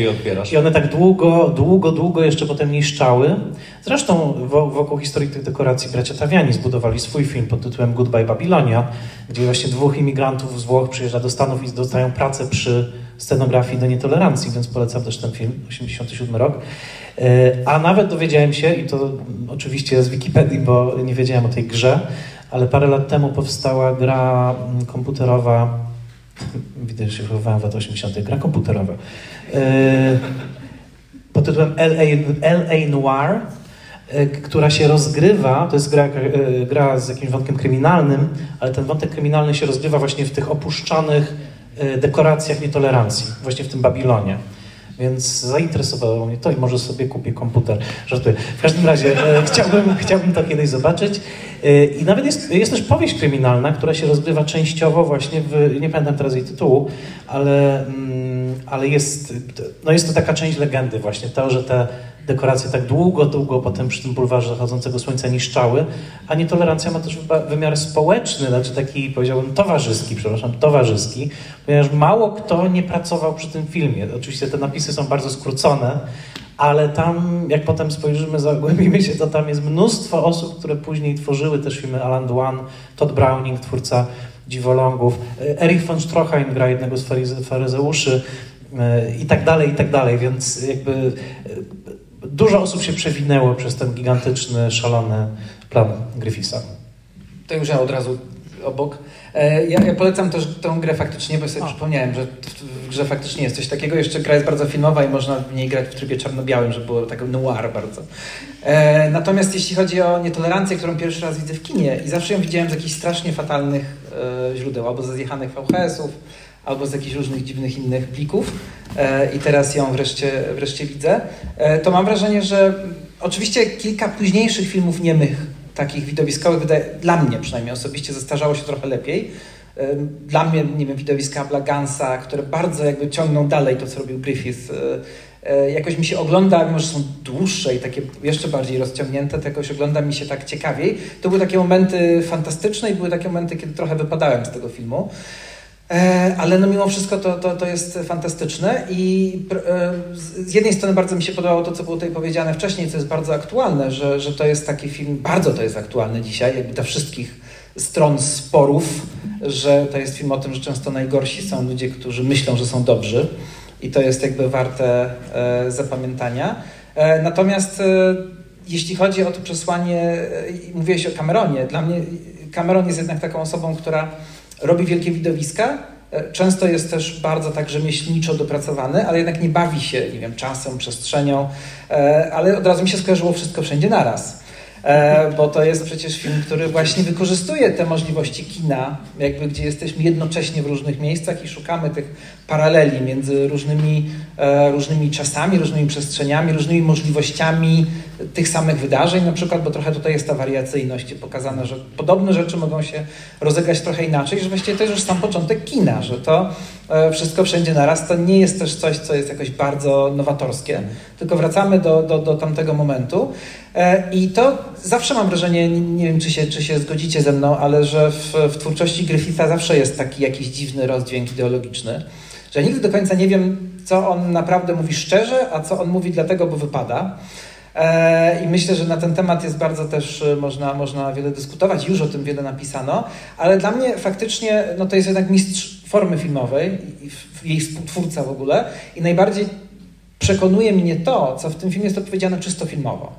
I one tak długo, długo, długo jeszcze potem niszczały. Zresztą wokół historii tych dekoracji bracia Tawiani zbudowali swój film pod tytułem Goodbye Babilonia, gdzie właśnie dwóch imigrantów z Włoch przyjeżdża do Stanów i dostają pracę przy scenografii do nietolerancji, więc polecam też ten film, 87 rok. E, a nawet dowiedziałem się, i to oczywiście z Wikipedii, bo nie wiedziałem o tej grze, ale parę lat temu powstała gra mm, komputerowa, widzę, że się wychowałem w latach 80., gra komputerowa, e, pod tytułem LA, LA Noir, e, która się rozgrywa, to jest gra, gra z jakimś wątkiem kryminalnym, ale ten wątek kryminalny się rozgrywa właśnie w tych opuszczonych dekoracjach nietolerancji, właśnie w tym Babilonie. Więc zainteresowało mnie to i może sobie kupię komputer. Żartuję. W każdym razie e, chciałbym, chciałbym to kiedyś zobaczyć. E, I nawet jest, jest też powieść kryminalna, która się rozgrywa częściowo właśnie w, nie pamiętam teraz jej tytułu, ale, mm, ale jest, no jest to taka część legendy właśnie, to, że te dekoracje tak długo, długo potem przy tym bulwarze zachodzącego słońca niszczały, a nietolerancja ma też wymiar społeczny, znaczy taki powiedziałbym towarzyski, przepraszam, towarzyski, ponieważ mało kto nie pracował przy tym filmie. Oczywiście te napisy są bardzo skrócone, ale tam, jak potem spojrzymy, zagłębimy się, to tam jest mnóstwo osób, które później tworzyły też filmy Alan Dwan, Todd Browning, twórca Dziwolągów, Erich von Stroheim gra jednego z faryzeuszy e, i tak dalej, i tak dalej, więc jakby dużo osób się przewinęło przez ten gigantyczny, szalony plan Griffisa. To już ja od razu obok. E, ja, ja, polecam też tą grę faktycznie, bo sobie A. przypomniałem, że w grze faktycznie jest coś takiego. Jeszcze gra jest bardzo filmowa i można w niej grać w trybie czarno-białym, żeby było tak noir bardzo. E, natomiast jeśli chodzi o nietolerancję, którą pierwszy raz widzę w kinie i zawsze ją widziałem z jakichś strasznie fatalnych e, źródeł, albo ze zjechanych VHS-ów, albo z jakichś różnych dziwnych innych plików e, i teraz ją wreszcie, wreszcie widzę, e, to mam wrażenie, że oczywiście kilka późniejszych filmów niemych, takich widowiskowych, wydaje, dla mnie przynajmniej osobiście, zestarzało się trochę lepiej. E, dla mnie, nie wiem, widowiska Blagansa, które bardzo jakby ciągną dalej to, co robił Griffith, jakoś mi się ogląda, mimo że są dłuższe i takie jeszcze bardziej rozciągnięte, to jakoś ogląda mi się tak ciekawiej. To były takie momenty fantastyczne i były takie momenty, kiedy trochę wypadałem z tego filmu. E, ale no mimo wszystko to, to, to jest fantastyczne i e, z jednej strony bardzo mi się podobało to, co było tutaj powiedziane wcześniej, co jest bardzo aktualne, że, że to jest taki film, bardzo to jest aktualne dzisiaj, jakby dla wszystkich stron sporów, że to jest film o tym, że często najgorsi są ludzie, którzy myślą, że są dobrzy i to jest jakby warte e, zapamiętania. Natomiast jeśli chodzi o to przesłanie, mówiłeś o Cameronie, dla mnie Cameron jest jednak taką osobą, która robi wielkie widowiska, e, często jest też bardzo tak rzemieślniczo dopracowany, ale jednak nie bawi się, nie wiem, czasem, przestrzenią, e, ale od razu mi się skojarzyło wszystko wszędzie naraz. E, bo to jest przecież film, który właśnie wykorzystuje te możliwości kina, jakby gdzie jesteśmy jednocześnie w różnych miejscach i szukamy tych paraleli między różnymi, różnymi czasami, różnymi przestrzeniami, różnymi możliwościami tych samych wydarzeń, na przykład, bo trochę tutaj jest ta wariacyjność pokazane, że podobne rzeczy mogą się rozegrać trochę inaczej, że właściwie to jest już sam początek kina, że to e, wszystko wszędzie naraz to nie jest też coś, co jest jakoś bardzo nowatorskie, tylko wracamy do, do, do tamtego momentu e, i to zawsze mam wrażenie, nie wiem czy się, czy się zgodzicie ze mną, ale że w, w twórczości Griffitha zawsze jest taki jakiś dziwny rozdźwięk ideologiczny, że nigdy do końca nie wiem, co on naprawdę mówi szczerze, a co on mówi dlatego, bo wypada. E, I myślę, że na ten temat jest bardzo też e, można, można wiele dyskutować, już o tym wiele napisano, ale dla mnie faktycznie no to jest jednak mistrz formy filmowej jej współtwórca w ogóle. I najbardziej przekonuje mnie to, co w tym filmie jest opowiedziane czysto filmowo.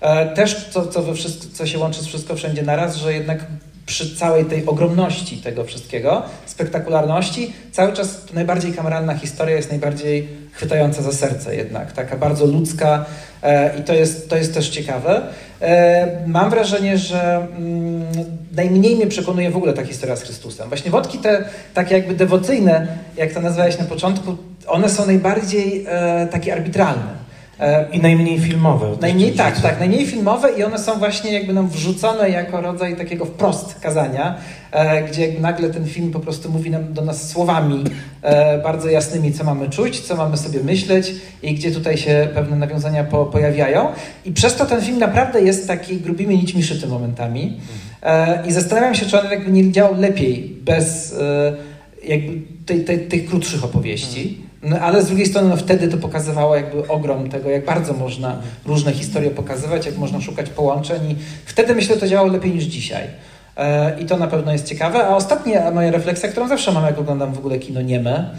E, też co, co, wszystko, co się łączy z wszystko wszędzie naraz, że jednak przy całej tej ogromności tego wszystkiego, spektakularności, cały czas najbardziej kameralna historia jest najbardziej chwytająca za serce jednak, taka bardzo ludzka e, i to jest, to jest też ciekawe. E, mam wrażenie, że mm, najmniej mnie przekonuje w ogóle ta historia z Chrystusem. Właśnie wątki te takie jakby dewocyjne, jak to nazwałeś na początku, one są najbardziej e, takie arbitralne. I najmniej filmowe. Najmniej, tak, tak, najmniej filmowe i one są właśnie jakby nam wrzucone jako rodzaj takiego wprost kazania, e, gdzie jakby nagle ten film po prostu mówi nam do nas słowami e, bardzo jasnymi, co mamy czuć, co mamy sobie myśleć i gdzie tutaj się pewne nawiązania po, pojawiają. I przez to ten film naprawdę jest taki grubimi nićmi szyty momentami. E, I zastanawiam się, czy on jakby nie działał lepiej bez e, jakby tej, tej, tych krótszych opowieści. No, ale z drugiej strony no, wtedy to pokazywało jakby ogrom tego, jak bardzo można różne historie pokazywać, jak można szukać połączeń i wtedy myślę, to działało lepiej niż dzisiaj. E, I to na pewno jest ciekawe. A ostatnia moja refleksja, którą zawsze mam, jak oglądam w ogóle kino nieme,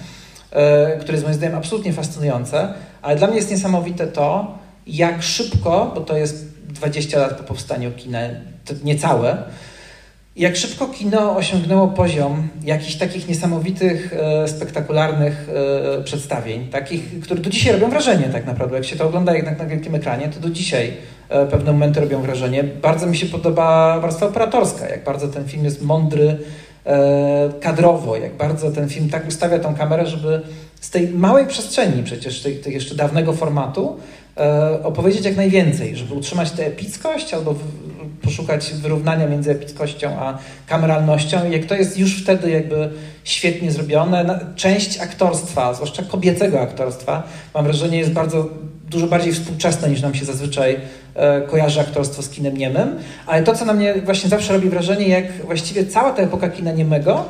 e, które jest moim zdaniem absolutnie fascynujące, ale dla mnie jest niesamowite to, jak szybko, bo to jest 20 lat po powstaniu kina, to niecałe, jak szybko kino osiągnęło poziom jakichś takich niesamowitych, e, spektakularnych e, przedstawień, takich, które do dzisiaj robią wrażenie tak naprawdę. Jak się to ogląda jednak na wielkim ekranie, to do dzisiaj e, pewne momenty robią wrażenie. Bardzo mi się podoba warstwa operatorska, jak bardzo ten film jest mądry kadrowo, jak bardzo ten film tak ustawia tą kamerę, żeby z tej małej przestrzeni przecież, tej, tej jeszcze dawnego formatu, opowiedzieć jak najwięcej, żeby utrzymać tę epickość albo poszukać wyrównania między epickością a kameralnością jak to jest już wtedy jakby świetnie zrobione. Część aktorstwa, zwłaszcza kobiecego aktorstwa, mam wrażenie jest bardzo dużo bardziej współczesne niż nam się zazwyczaj e, kojarzy aktorstwo z kinem niemym, ale to, co na mnie właśnie zawsze robi wrażenie, jak właściwie cała ta epoka kina niemego,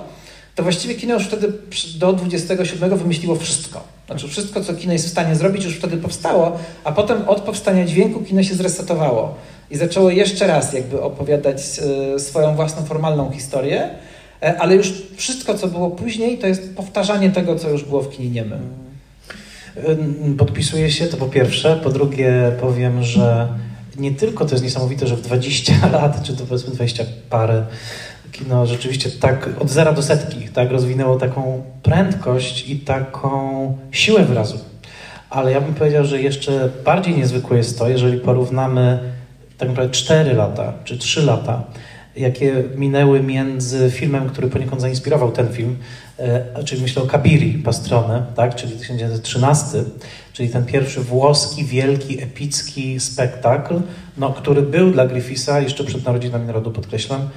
to właściwie kino już wtedy do 27 wymyśliło wszystko. Znaczy wszystko, co kino jest w stanie zrobić, już wtedy powstało, a potem od powstania dźwięku kino się zresetowało i zaczęło jeszcze raz jakby opowiadać e, swoją własną formalną historię, e, ale już wszystko, co było później, to jest powtarzanie tego, co już było w kinie niemym. Mm, podpisuję się, to po pierwsze. Po drugie powiem, że nie tylko to jest niesamowite, że w 20 lat, czy to powiedzmy 20 parę, kino rzeczywiście tak od zera do setki tak rozwinęło taką prędkość i taką siłę wyrazu. Ale ja bym powiedział, że jeszcze bardziej niezwykłe jest to, jeżeli porównamy tak naprawdę 4 lata czy 3 lata, jakie minęły między filmem, który poniekąd zainspirował ten film, e, czyli myślę o Kabiri Pastrone, tak, czyli 1913, czyli ten pierwszy włoski, wielki, epicki spektakl, no, który był dla Griffitha jeszcze przed Narodzinami Narodu, podkreślam,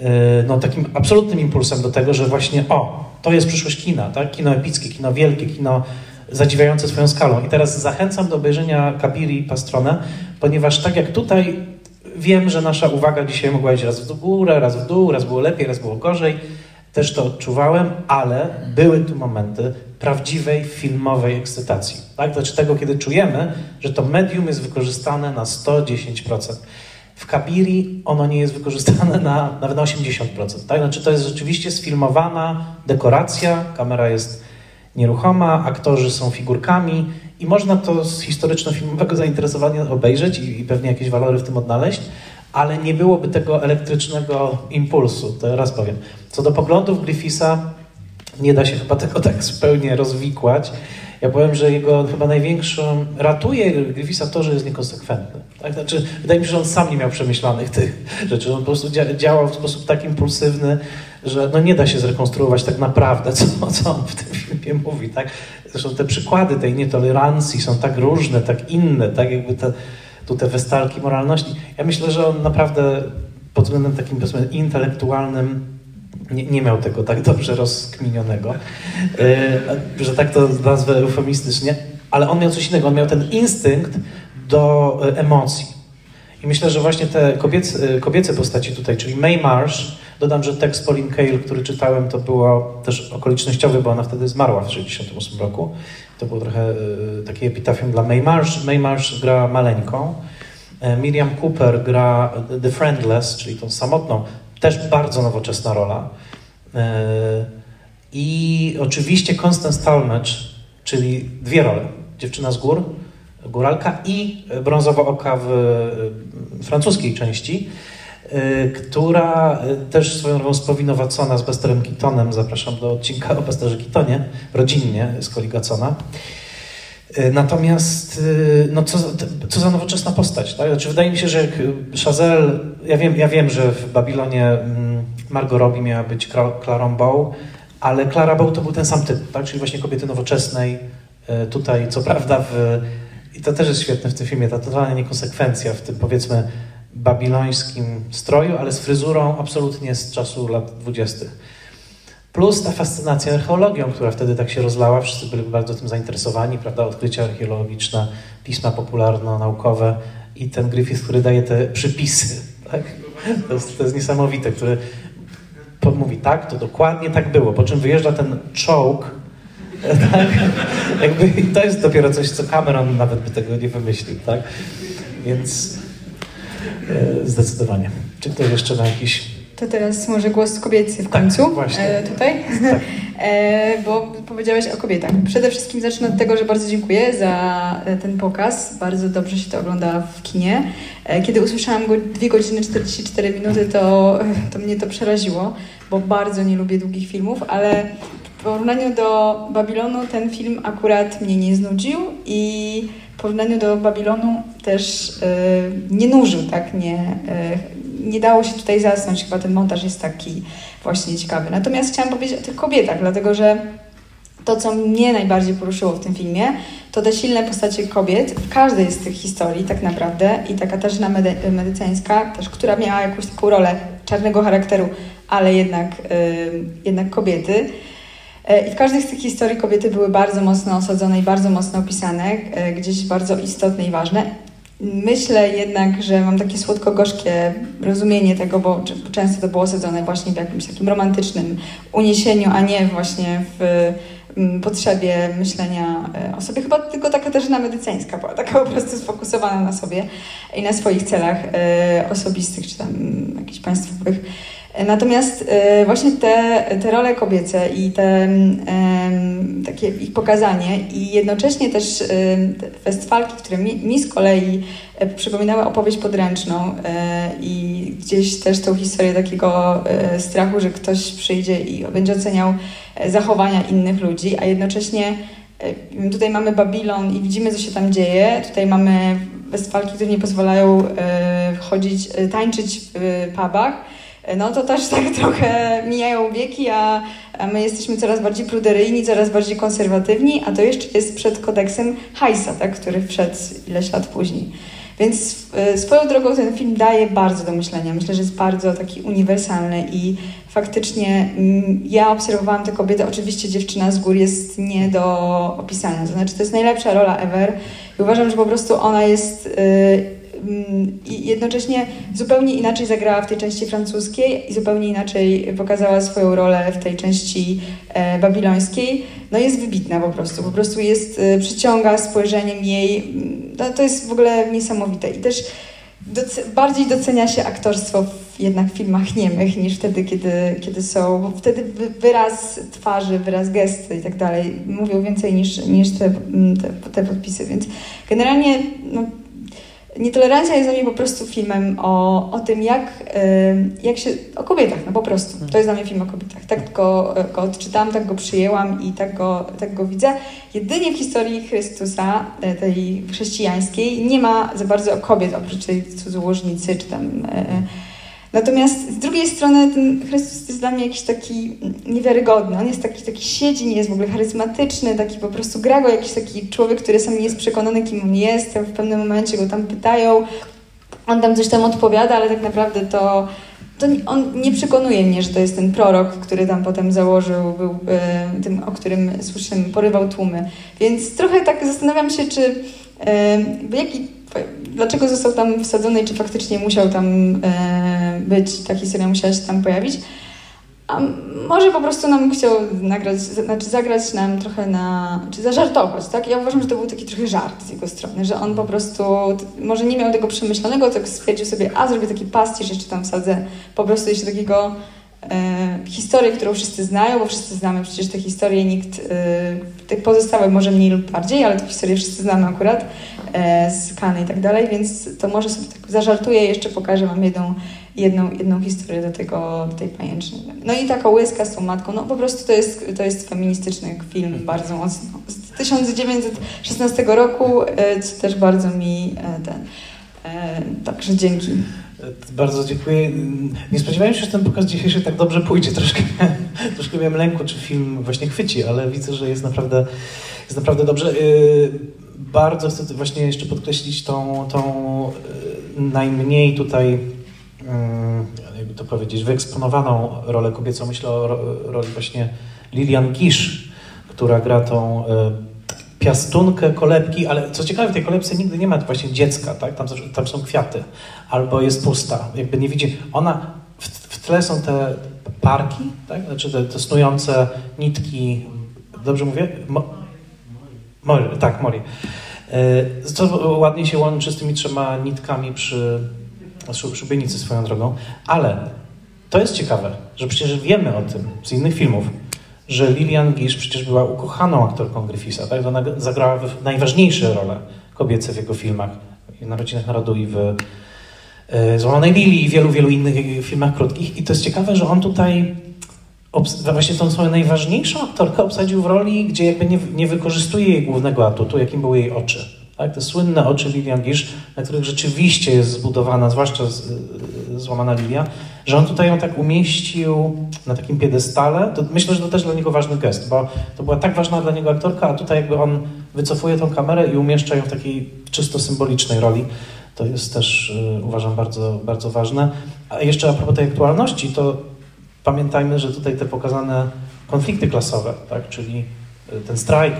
e, no, takim absolutnym impulsem do tego, że właśnie o, to jest przyszłość kina, tak? kino epickie, kino wielkie, kino zadziwiające swoją skalą. I teraz zachęcam do obejrzenia Kabiri Pastrone, ponieważ tak jak tutaj wiem, że nasza uwaga dzisiaj mogła iść raz w górę, raz w dół, raz było lepiej, raz było gorzej. Też to odczuwałem, ale były tu momenty prawdziwej filmowej ekscytacji. Tak? Znaczy tego, kiedy czujemy, że to medium jest wykorzystane na 110%. W Kabiri ono nie jest wykorzystane na nawet na 80%. Tak? Znaczy to jest rzeczywiście sfilmowana dekoracja, kamera jest nieruchoma, aktorzy są figurkami i można to z historyczno-filmowego zainteresowania obejrzeć i, i pewnie jakieś walory w tym odnaleźć, ale nie byłoby tego elektrycznego impulsu, to raz powiem. Co do poglądów Griffitha, nie da się chyba tego tak zupełnie rozwikłać. Ja powiem, że jego chyba największą ratuje Griffitha to, że jest niekonsekwentny. Tak? Znaczy, wydaje mi się, że on sam nie miał przemyślanych tych rzeczy. On po prostu działał w sposób tak impulsywny, że no nie da się zrekonstruować tak naprawdę, co, co on w tym filmie mówi. Tak? Zresztą te przykłady tej nietolerancji są tak różne, tak inne, tak jakby te, tu te westalki moralności. Ja myślę, że on naprawdę pod względem takim intelektualnym nie, nie miał tego tak dobrze rozkminionego, yy, że tak to nazwę eufemistycznie, ale on miał coś innego, on miał ten instynkt do e, emocji. I myślę, że właśnie te kobiece, kobiece postaci tutaj, czyli May Marsh, Dodam, że tekst Pauline Kael, który czytałem, to było też okolicznościowy, bo ona wtedy zmarła w 1968 roku. To było trochę y, takie epitafium dla May Marsh. May Marsh gra maleńką. E, Miriam Cooper gra The Friendless, czyli tą samotną, też bardzo nowoczesna rola. E, I oczywiście Constance Talmadge, czyli dwie role. Dziewczyna z gór, góralka i brązowa oka w francuskiej części. Która też swoją drogą spowinowacona z Besterem Keatonem, zapraszam do odcinka o Besterze Keatonie, rodzinnie z Koligacona. Natomiast, no co, co za nowoczesna postać, tak? Znaczy, wydaje mi się, że jak Chazelle, ja wiem, ja wiem, że w Babilonie mm, Margot Robbie miała być Clarą Bow, ale Clara Bow to był ten sam typ, tak? czyli właśnie kobiety nowoczesnej. Tutaj, co prawda, w, i to też jest świetne w tym filmie, ta totalna niekonsekwencja w tym, powiedzmy, babilońskim stroju, ale z fryzurą absolutnie z czasu lat dwudziestych. Plus ta fascynacja archeologią, która wtedy tak się rozlała, wszyscy byli bardzo tym zainteresowani, prawda, odkrycia archeologiczne, pisma popularno-naukowe i ten Griffith, który daje te przypisy, tak? To jest, to jest niesamowite, który mówi tak, to dokładnie tak było, po czym wyjeżdża ten czołg, tak? Jakby to jest dopiero coś, co Cameron nawet by tego nie wymyślił, tak? Więc zdecydowanie. Czy ktoś jeszcze ma jakiś to teraz może głos kobiecy w tak, końcu tak, właśnie. E, tutaj, tak. e, bo powiedziałeś o kobietach. Przede wszystkim zacznę od tego, że bardzo dziękuję za ten pokaz. Bardzo dobrze się to ogląda w kinie. E, kiedy usłyszałam go 2 godziny 44 minuty, to, to mnie to przeraziło, bo bardzo nie lubię długich filmów, ale w porównaniu do Babilonu ten film akurat mnie nie znudził i porównaniu do Babilonu też y, nie nużył, tak, nie, y, nie dało się tutaj zasnąć, chyba ten montaż jest taki właśnie ciekawy. Natomiast chciałam powiedzieć o tych kobietach, dlatego że to, co mnie najbardziej poruszyło w tym filmie, to te silne postacie kobiet w każdej z tych historii tak naprawdę i ta Katarzyna Medy Medyceńska, też, która miała jakąś taką rolę czarnego charakteru, ale jednak, y, jednak kobiety, E, I w każdej z tych historii kobiety były bardzo mocno osadzone i bardzo mocno opisane, e, gdzieś bardzo istotne i ważne. Myślę jednak, że mam takie słodko-gorzkie rozumienie tego, bo często to było osadzone właśnie w jakimś takim romantycznym uniesieniu, a nie właśnie w potrzebie myślenia e, o sobie. Chyba tylko ta Katarzyna Medyceńska była taka po prostu sfokusowana na sobie i na swoich celach osobistych, czy tam jakichś państwowych. Natomiast e, właśnie te, te role kobiece i te, takie ich pokazanie i jednocześnie też te festwalki, które mi, mi z kolei e, przypominały opowieść podręczną e, i gdzieś też tą historię takiego strachu, że ktoś przyjdzie i będzie oceniał zachowania innych ludzi, a jednocześnie tutaj mamy Babilon i widzimy, co się tam dzieje. Tutaj mamy festwalki, które nie pozwalają chodzić, tańczyć w pubach no to też tak trochę mijają wieki, a, my jesteśmy coraz bardziej pruderyjni, coraz bardziej konserwatywni, a to jeszcze jest przed kodeksem Hajsa, tak, który wszedł ileś lat później. Więc e, swoją drogą ten film daje bardzo do myślenia. Myślę, że jest bardzo taki uniwersalny i faktycznie mm, ja obserwowałam tę kobietę. Oczywiście dziewczyna z gór jest nie do opisania. To znaczy, to jest najlepsza rola ever i uważam, że po prostu ona jest e, i jednocześnie zupełnie inaczej zagrała w tej części francuskiej i zupełnie inaczej pokazała swoją rolę w tej części e, babilońskiej. No jest wybitna po prostu, po prostu jest, e, przyciąga spojrzeniem jej, no, to jest w ogóle niesamowite. I też doce bardziej docenia się aktorstwo w jednak filmach niemych niż wtedy, kiedy, kiedy są, bo wtedy wyraz twarzy, wyraz gesty i tak dalej mówią więcej niż, niż te, te, te podpisy, więc generalnie no, Nietolerancja jest dla mnie po prostu filmem o, o tym, jak, jak się. o kobietach, no po prostu. To jest dla mnie film o kobietach. Tak go, go odczytałam, tak go przyjęłam i tak go, tak go widzę. Jedynie w historii Chrystusa, e, tej chrześcijańskiej, nie ma za bardzo kobiet oprócz tej cudzołożnicy czy tam. E, Natomiast z drugiej strony ten Chrystus jest dla mnie jakiś taki niewiarygodny. On jest taki, taki siedzi, nie jest w ogóle charyzmatyczny, taki po prostu gra go jakiś taki człowiek, który sam nie jest przekonany, kim on jest. W pewnym momencie go tam pytają, on tam coś tam odpowiada, ale tak naprawdę to, to on nie przekonuje mnie, że to jest ten prorok, który tam potem założył, był e, tym, o którym słyszymy, porywał tłumy. Więc trochę tak zastanawiam się, czy e, jaki dlaczego został tam wsadzony i czy faktycznie musiał tam e, być, ta historia musiała się tam pojawić. A może po prostu nam chciał nagrać, znaczy zagrać nam trochę na, czy zażartować, tak? Ja uważam, że to był taki trochę żart z jego strony, że on po prostu może nie miał tego przemyślonego, tak stwierdził sobie, a zrobię taki pastisz, jeszcze tam wsadzę po prostu jeszcze takiego historię, którą wszyscy znają, bo wszyscy znamy przecież tę historię, nikt, e, tych pozostałych może mniej lub bardziej, ale tę historię wszyscy znamy akurat. E, z Kany i tak dalej, więc to może sobie tak zażartuję, jeszcze pokażę Wam jedną jedną, jedną historię do, tego, do tej pajęczyny. No i taka łyska z tą matką, no po prostu to jest, to jest feministyczny film bardzo mocno. Z 1916 roku, e, co też bardzo mi e, ten... E, także dzięki. Bardzo dziękuję. Nie spodziewałem się, że ten pokaz dzisiejszy tak dobrze pójdzie. Troszkę, troszkę miałem lęku, czy film właśnie chwyci, ale widzę, że jest naprawdę, jest naprawdę dobrze. Bardzo chcę właśnie jeszcze podkreślić tą, tą najmniej tutaj jakby to powiedzieć, wyeksponowaną rolę kobiecą. Myślę o roli właśnie Lilian Gisz, która gra tą e, piastunkę kolebki, ale co ciekawe, w tej kolebce nigdy nie ma właśnie dziecka, tak? Tam, tam są kwiaty, albo jest pusta, jakby nie widzi. Ona, w, w tle są te parki, tak? Znaczy te, te snujące nitki, dobrze mówię? Mo, mori, tak, mori. E, co ładnie się łączy z tymi trzema nitkami przy szubienicy swoją drogą, ale to jest ciekawe, że przecież wiemy o tym z innych filmów, że Lilian Gish przecież była ukochaną aktorką Griffitha, tak? Ona zagrała najważniejsze role kobiece w jego filmach, w Narodzinach Narodu i w e, Złamanej Lili i wielu, wielu innych filmach krótkich. I to jest ciekawe, że on tutaj właśnie tą swoją najważniejszą aktorkę obsadził w roli, gdzie jakby nie, nie wykorzystuje jej głównego atutu, jakim były jej oczy. Tak? Te słynne oczy Lilian Gish, na których rzeczywiście jest zbudowana, zwłaszcza z, złamana Lilia, że on tutaj ją tak umieścił na takim piedestale. To myślę, że to też dla niego ważny gest, bo to była tak ważna dla niego aktorka, a tutaj jakby on wycofuje tą kamerę i umieszcza ją w takiej czysto symbolicznej roli. To jest też, y, uważam, bardzo, bardzo ważne. A jeszcze a propos tej aktualności, to pamiętajmy, że tutaj te pokazane konflikty klasowe, tak, czyli y, ten strajk,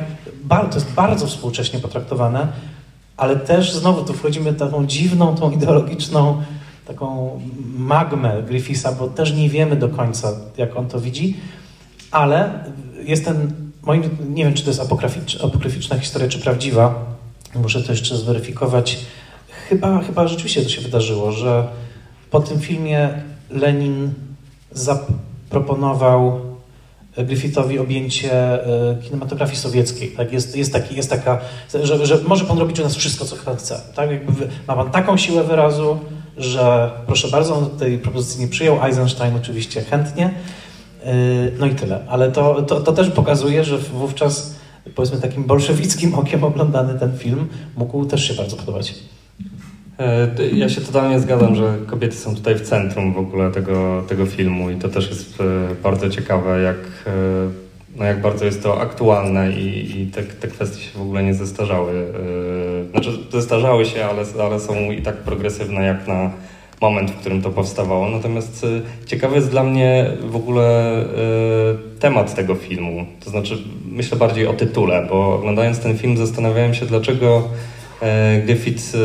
to jest bardzo współcześnie potraktowane, ale też znowu tu wchodzimy w taką dziwną, tą ideologiczną taką magmę Griffitha, bo też nie wiemy do końca, jak on to widzi, ale jest ten, moim, nie wiem, czy to jest apokryficzna historia, czy prawdziwa, muszę to jeszcze zweryfikować. Chyba, chyba rzeczywiście to się wydarzyło, że po tym filmie Lenin zaproponował Griffithowi objęcie e, kinematografii sowieckiej. Tak? Jest, jest, taki, jest taka, że, że może pan robić u nas wszystko, co chce. Tak? Jakby ma pan taką siłę wyrazu, że proszę bardzo, on tej propozycji nie przyjął. Eisenstein oczywiście chętnie. E, no i tyle. Ale to, to, to też pokazuje, że wówczas powiedzmy takim bolszewickim okiem oglądany ten film mógł też się bardzo podobać. E, ja się totalnie zgadzam, że kobiety są tutaj w centrum w ogóle tego, tego filmu i to też jest e, bardzo ciekawe, jak, e, no jak bardzo jest to aktualne i, i te, te kwestie się w ogóle nie zestarzały. Znaczy zestarzały się, ale, ale są i tak progresywne jak na moment, w którym to powstawało. Natomiast ciekawy jest dla mnie w ogóle temat tego filmu. To znaczy myślę bardziej o tytule, bo oglądając ten film zastanawiałem się, dlaczego Griffith e,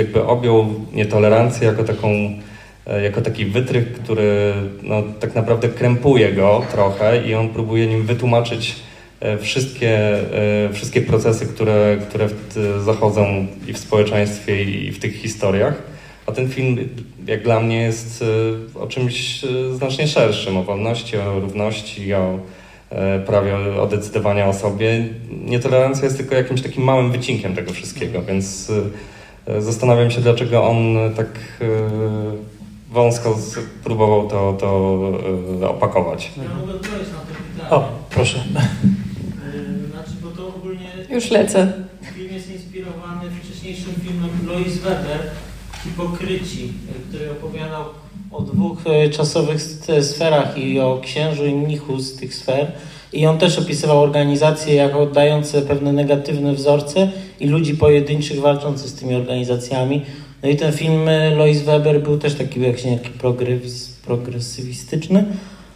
jakby objął nietolerancję jako taką e, jako taki wytrych, który no, tak naprawdę krępuje go trochę i on próbuje nim wytłumaczyć wszystkie, wszystkie procesy, które, które zachodzą i w społeczeństwie, i w tych historiach. A ten film, jak dla mnie, jest o czymś znacznie szerszym, o wolności, o równości, o, E, prawie o decydowania o sobie. Nietolerancja jest tylko jakimś takim małym wycinkiem tego wszystkiego, więc e, zastanawiam się, dlaczego on tak e, wąsko próbował to, to opakować. Ja mogę odpowiedzieć na to pytanie. O, proszę. Znaczy, bo to ogólnie... Już lecę. Film jest inspirowany wcześniejszym filmem Lois Weber, Hipokryci, który opowiadał o dwóch e, czasowych sferach i o księżu i mnichu z tych sfer. I on też opisywał organizacje jako oddające pewne negatywne wzorce i ludzi pojedynczych walczących z tymi organizacjami. No i ten film e, Lois Weber był też taki właśnie progresywistyczny,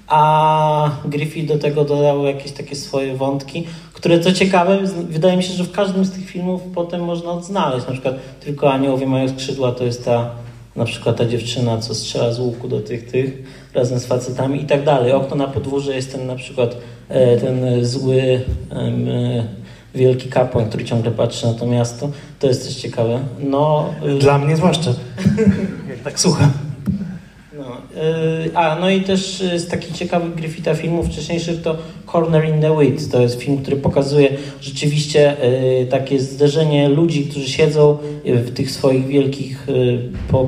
a Griffith do tego dodał jakieś takie swoje wątki, które co ciekawe, wydaje mi się, że w każdym z tych filmów potem można odnaleźć. Na przykład Tylko aniołowie mają skrzydła to jest ta na przykład ta dziewczyna, co strzela z łuku do tych, tych, razem z facetami i tak dalej. Okno na podwórze jest ten na przykład e, ten zły e, wielki kapłan, który ciągle patrzy na to miasto. To jest też ciekawe. No, e, Dla mnie zwłaszcza, jak tak słucham. Y, a, no i też z takich ciekawych Griffitha filmów wcześniejszych to Corner in the Woods. To jest film, który pokazuje rzeczywiście y, takie zderzenie ludzi, którzy siedzą w tych swoich wielkich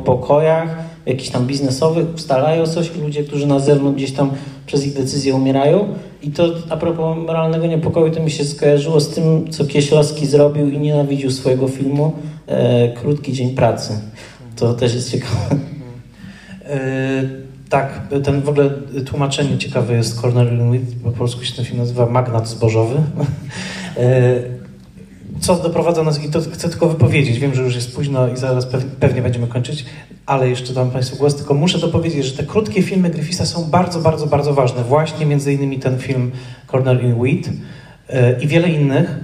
pokojach jakichś tam biznesowych, ustalają coś ludzie, którzy na zewnątrz gdzieś tam przez ich decyzje umierają. I to a propos moralnego niepokoju, to mi się skojarzyło z tym, co Kieślowski zrobił i nienawidził swojego filmu e, Krótki Dzień Pracy. To też jest ciekawe. Tak, ten w ogóle tłumaczenie ciekawe jest Cornelius Witt, po polsku się ten film nazywa Magnat Zbożowy. Co doprowadza nas, i to chcę tylko wypowiedzieć, wiem, że już jest późno i zaraz pewnie będziemy kończyć, ale jeszcze dam Państwu głos, tylko muszę to powiedzieć, że te krótkie filmy Griffitha są bardzo, bardzo, bardzo ważne. Właśnie między innymi ten film Corner in Wheat i wiele innych.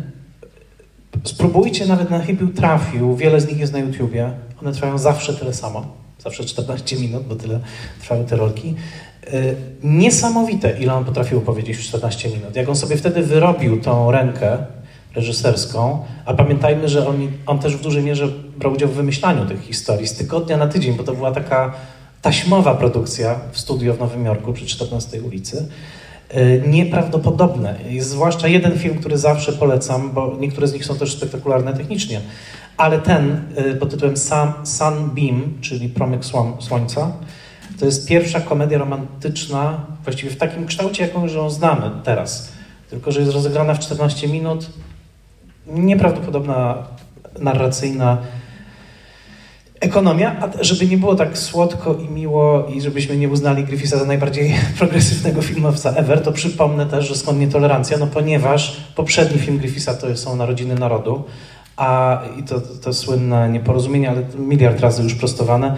Spróbujcie nawet na chybił trafił, wiele z nich jest na YouTubie, one trwają zawsze tyle samo, zawsze 14 minut, bo tyle trwały te rolki. E, niesamowite, ile on potrafił powiedzieć w 14 minut. Jak on sobie wtedy wyrobił tą rękę, reżyserską, a pamiętajmy, że on, on też w dużej mierze brał udział w wymyślaniu tych historii z tygodnia na tydzień, bo to była taka taśmowa produkcja w studio w Nowym Jorku przy 14 ulicy. E, nieprawdopodobne. Jest zwłaszcza jeden film, który zawsze polecam, bo niektóre z nich są też spektakularne technicznie, ale ten e, pod tytułem Sun, Sunbeam, czyli Promyk Słońca, to jest pierwsza komedia romantyczna, właściwie w takim kształcie, jaką ją znamy teraz. Tylko, że jest rozegrana w 14 minut, nieprawdopodobna narracyjna ekonomia, a żeby nie było tak słodko i miło i żebyśmy nie uznali Griffitha za najbardziej progresywnego filmowca ever, to przypomnę też, że skąd nietolerancja, no ponieważ poprzedni film Griffitha to są Narodziny Narodu, a i to, to słynne nieporozumienie, ale miliard razy już prostowane.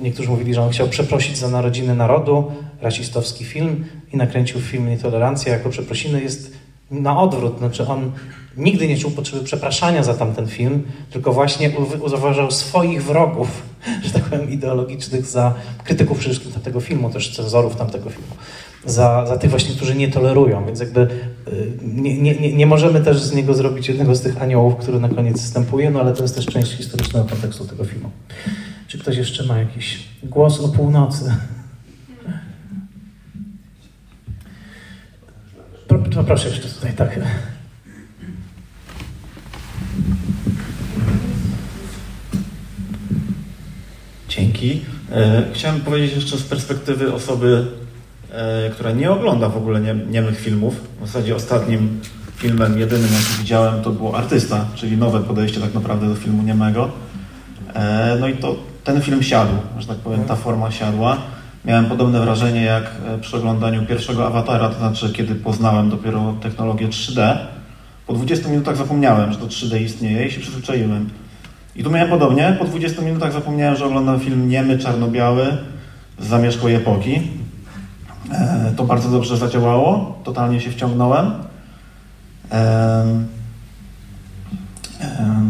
Niektórzy mówili, że on chciał przeprosić za Narodziny Narodu, rasistowski film i nakręcił film Nietolerancja jako przeprosiny. Jest na odwrót, znaczy on nigdy nie czuł potrzeby przepraszania za tamten film, tylko właśnie uważał swoich wrogów, że tak powiem, ideologicznych za krytyków przede wszystkim tamtego filmu, też cenzorów tamtego filmu, za, za tych właśnie, którzy nie tolerują, więc jakby y, nie, nie, nie możemy też z niego zrobić jednego z tych aniołów, który na koniec występuje, no ale to jest też część historycznego kontekstu tego filmu. Czy ktoś jeszcze ma jakiś głos o północy? Proszę jeszcze tutaj, tak. Dzięki. E, chciałem powiedzieć jeszcze z perspektywy osoby, e, która nie ogląda w ogóle niemych filmów. W zasadzie ostatnim filmem, jedynym jaki widziałem, to było Artysta, czyli nowe podejście tak naprawdę do filmu niemego. E, no i to ten film siadł, że tak powiem, ta forma siadła. Miałem podobne wrażenie jak przy oglądaniu pierwszego awatara, to znaczy kiedy poznałem dopiero technologię 3D. Po 20 minutach zapomniałem, że to 3D istnieje i się przyzwyczaiłem. I tu miałem podobnie. Po 20 minutach zapomniałem, że oglądam film niemy, czarno-biały z zamierzchłej epoki. E, to bardzo dobrze zadziałało. Totalnie się wciągnąłem.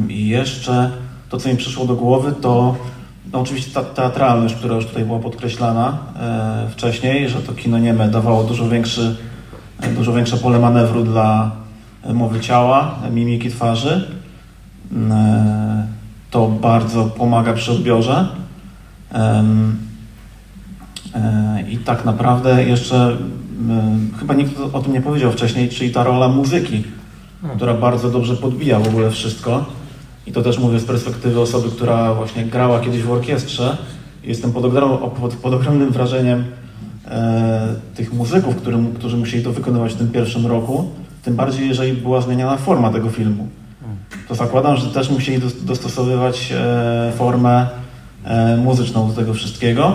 I jeszcze to, co mi przyszło do głowy, to oczywiście ta teatralność, która już tutaj była podkreślana e, wcześniej, że to kino nieme dawało dużo, większy, dużo większe pole manewru dla mowy ciała, mimiki twarzy. E, to bardzo pomaga przy odbiorze. E, I tak naprawdę jeszcze chyba nikt o tym nie powiedział wcześniej, czyli ta rola muzyki, hmm. która bardzo dobrze podbija w ogóle wszystko. I to też mówię z perspektywy osoby, która właśnie grała kiedyś w orkiestrze. Jestem pod, pod, pod ogromnym wrażeniem e, tych muzyków, którym, którzy musieli to wykonywać w tym pierwszym roku. Tym bardziej, jeżeli była zmieniana forma tego filmu. To zakładam, że też musieli dostosowywać e, formę e, muzyczną do tego wszystkiego.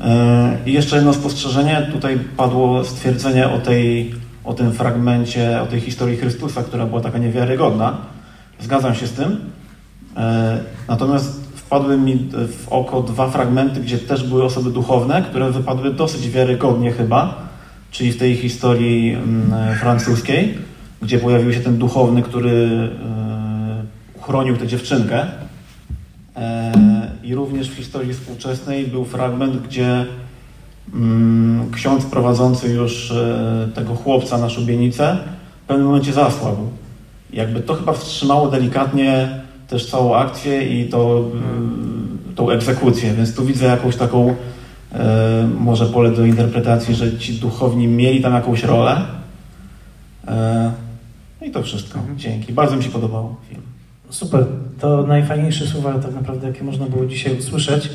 E, I jeszcze jedno spostrzeżenie. Tutaj padło stwierdzenie o, tej, o tym fragmencie, o tej historii Chrystusa, która była taka niewiarygodna. Zgadzam się z tym. Natomiast wpadły mi w oko dwa fragmenty, gdzie też były osoby duchowne, które wypadły dosyć wiarygodnie chyba czyli w tej historii mm, francuskiej, gdzie pojawił się ten duchowny, który e, chronił tę dziewczynkę. E, I również w historii współczesnej był fragment, gdzie mm, ksiądz prowadzący już e, tego chłopca na szubienicę w pewnym momencie zasłabł. Jakby to chyba wstrzymało delikatnie też całą akcję i to, tą egzekucję, więc tu widzę jakąś taką E, może pole do interpretacji, że ci duchowni mieli tam jakąś rolę. E, no i to wszystko. Mhm. Dzięki. Bardzo mi się podobał film. Super. To najfajniejsze słowa tak naprawdę, jakie można było dzisiaj usłyszeć.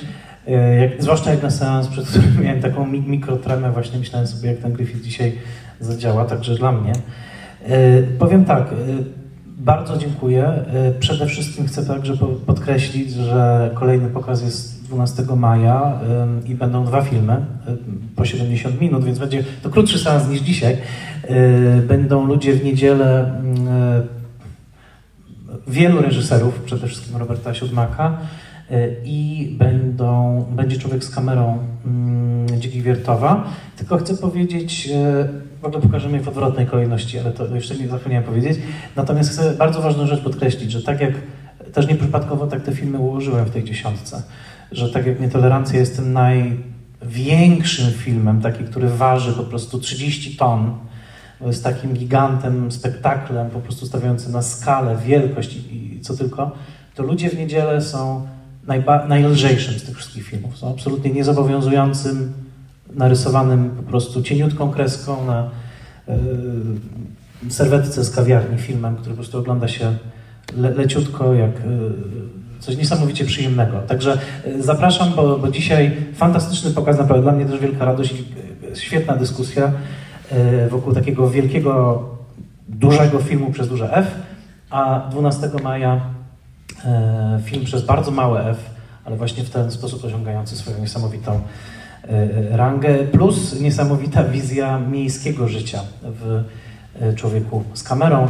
jak, zwłaszcza jak na seans, przed którym miałem taką mikrotremę, właśnie myślałem sobie, jak ten Griffith dzisiaj zadziała, także dla mnie. Powiem tak, bardzo dziękuję. Przede wszystkim chcę także podkreślić, że kolejny pokaz jest 12 maja i będą dwa filmy po 70 minut, więc będzie to krótszy seans niż dzisiaj. Będą ludzie w niedzielę, wielu reżyserów, przede wszystkim Roberta Siódmaka i będą, będzie człowiek z kamerą Dziki Wiertowa. Tylko chcę powiedzieć, w ogóle pokażemy je w odwrotnej kolejności, ale to jeszcze nie zapomniałem powiedzieć. Natomiast chcę bardzo ważną rzecz podkreślić, że tak jak też nieprzypadkowo tak te filmy ułożyłem w tej dziesiątce, że tak jak Nietolerancja jest tym największym filmem, taki, który waży po prostu 30 ton, jest takim gigantem, spektaklem, po prostu stawiającym na skalę, wielkość i, i co tylko, to Ludzie w Niedzielę są najlżejszym z tych wszystkich filmów. Są absolutnie niezobowiązującym, narysowanym po prostu cieniutką kreską na yy, serwetce z kawiarni filmem, który po prostu ogląda się le- leciutko, jak yy, coś niesamowicie przyjemnego. Także e, zapraszam, bo, bo dzisiaj fantastyczny pokaz, naprawdę dla mnie też wielka radość świetna dyskusja wokół takiego wielkiego, dużego filmu przez duże F, a 12 maja film przez bardzo małe F, ale właśnie w ten sposób osiągający swoją niesamowitą rangę, plus niesamowita wizja miejskiego życia w człowieku z kamerą.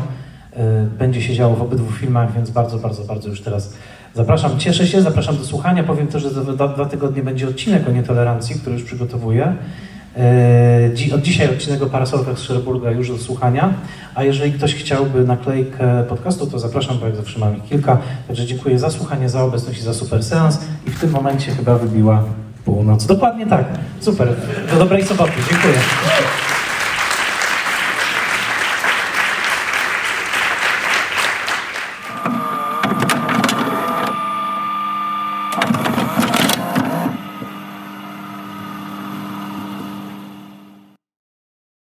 Będzie się działo w obydwu filmach, więc bardzo, bardzo, bardzo już teraz Zapraszam, cieszę się, zapraszam do słuchania. Powiem też, że za dwa tygodnie będzie odcinek o nietolerancji, który już przygotowuję. E, od dzisiaj odcinek o parasolkach z Szerburga już do słuchania, a jeżeli ktoś chciałby naklejkę podcastu, to zapraszam, bo jak zawsze mam ich kilka. Także dziękuję za słuchanie, za obecność i za super seans. I w tym momencie chyba wybiła północ. Dokładnie tak. Super. Do dobrej soboty. Dziękuję.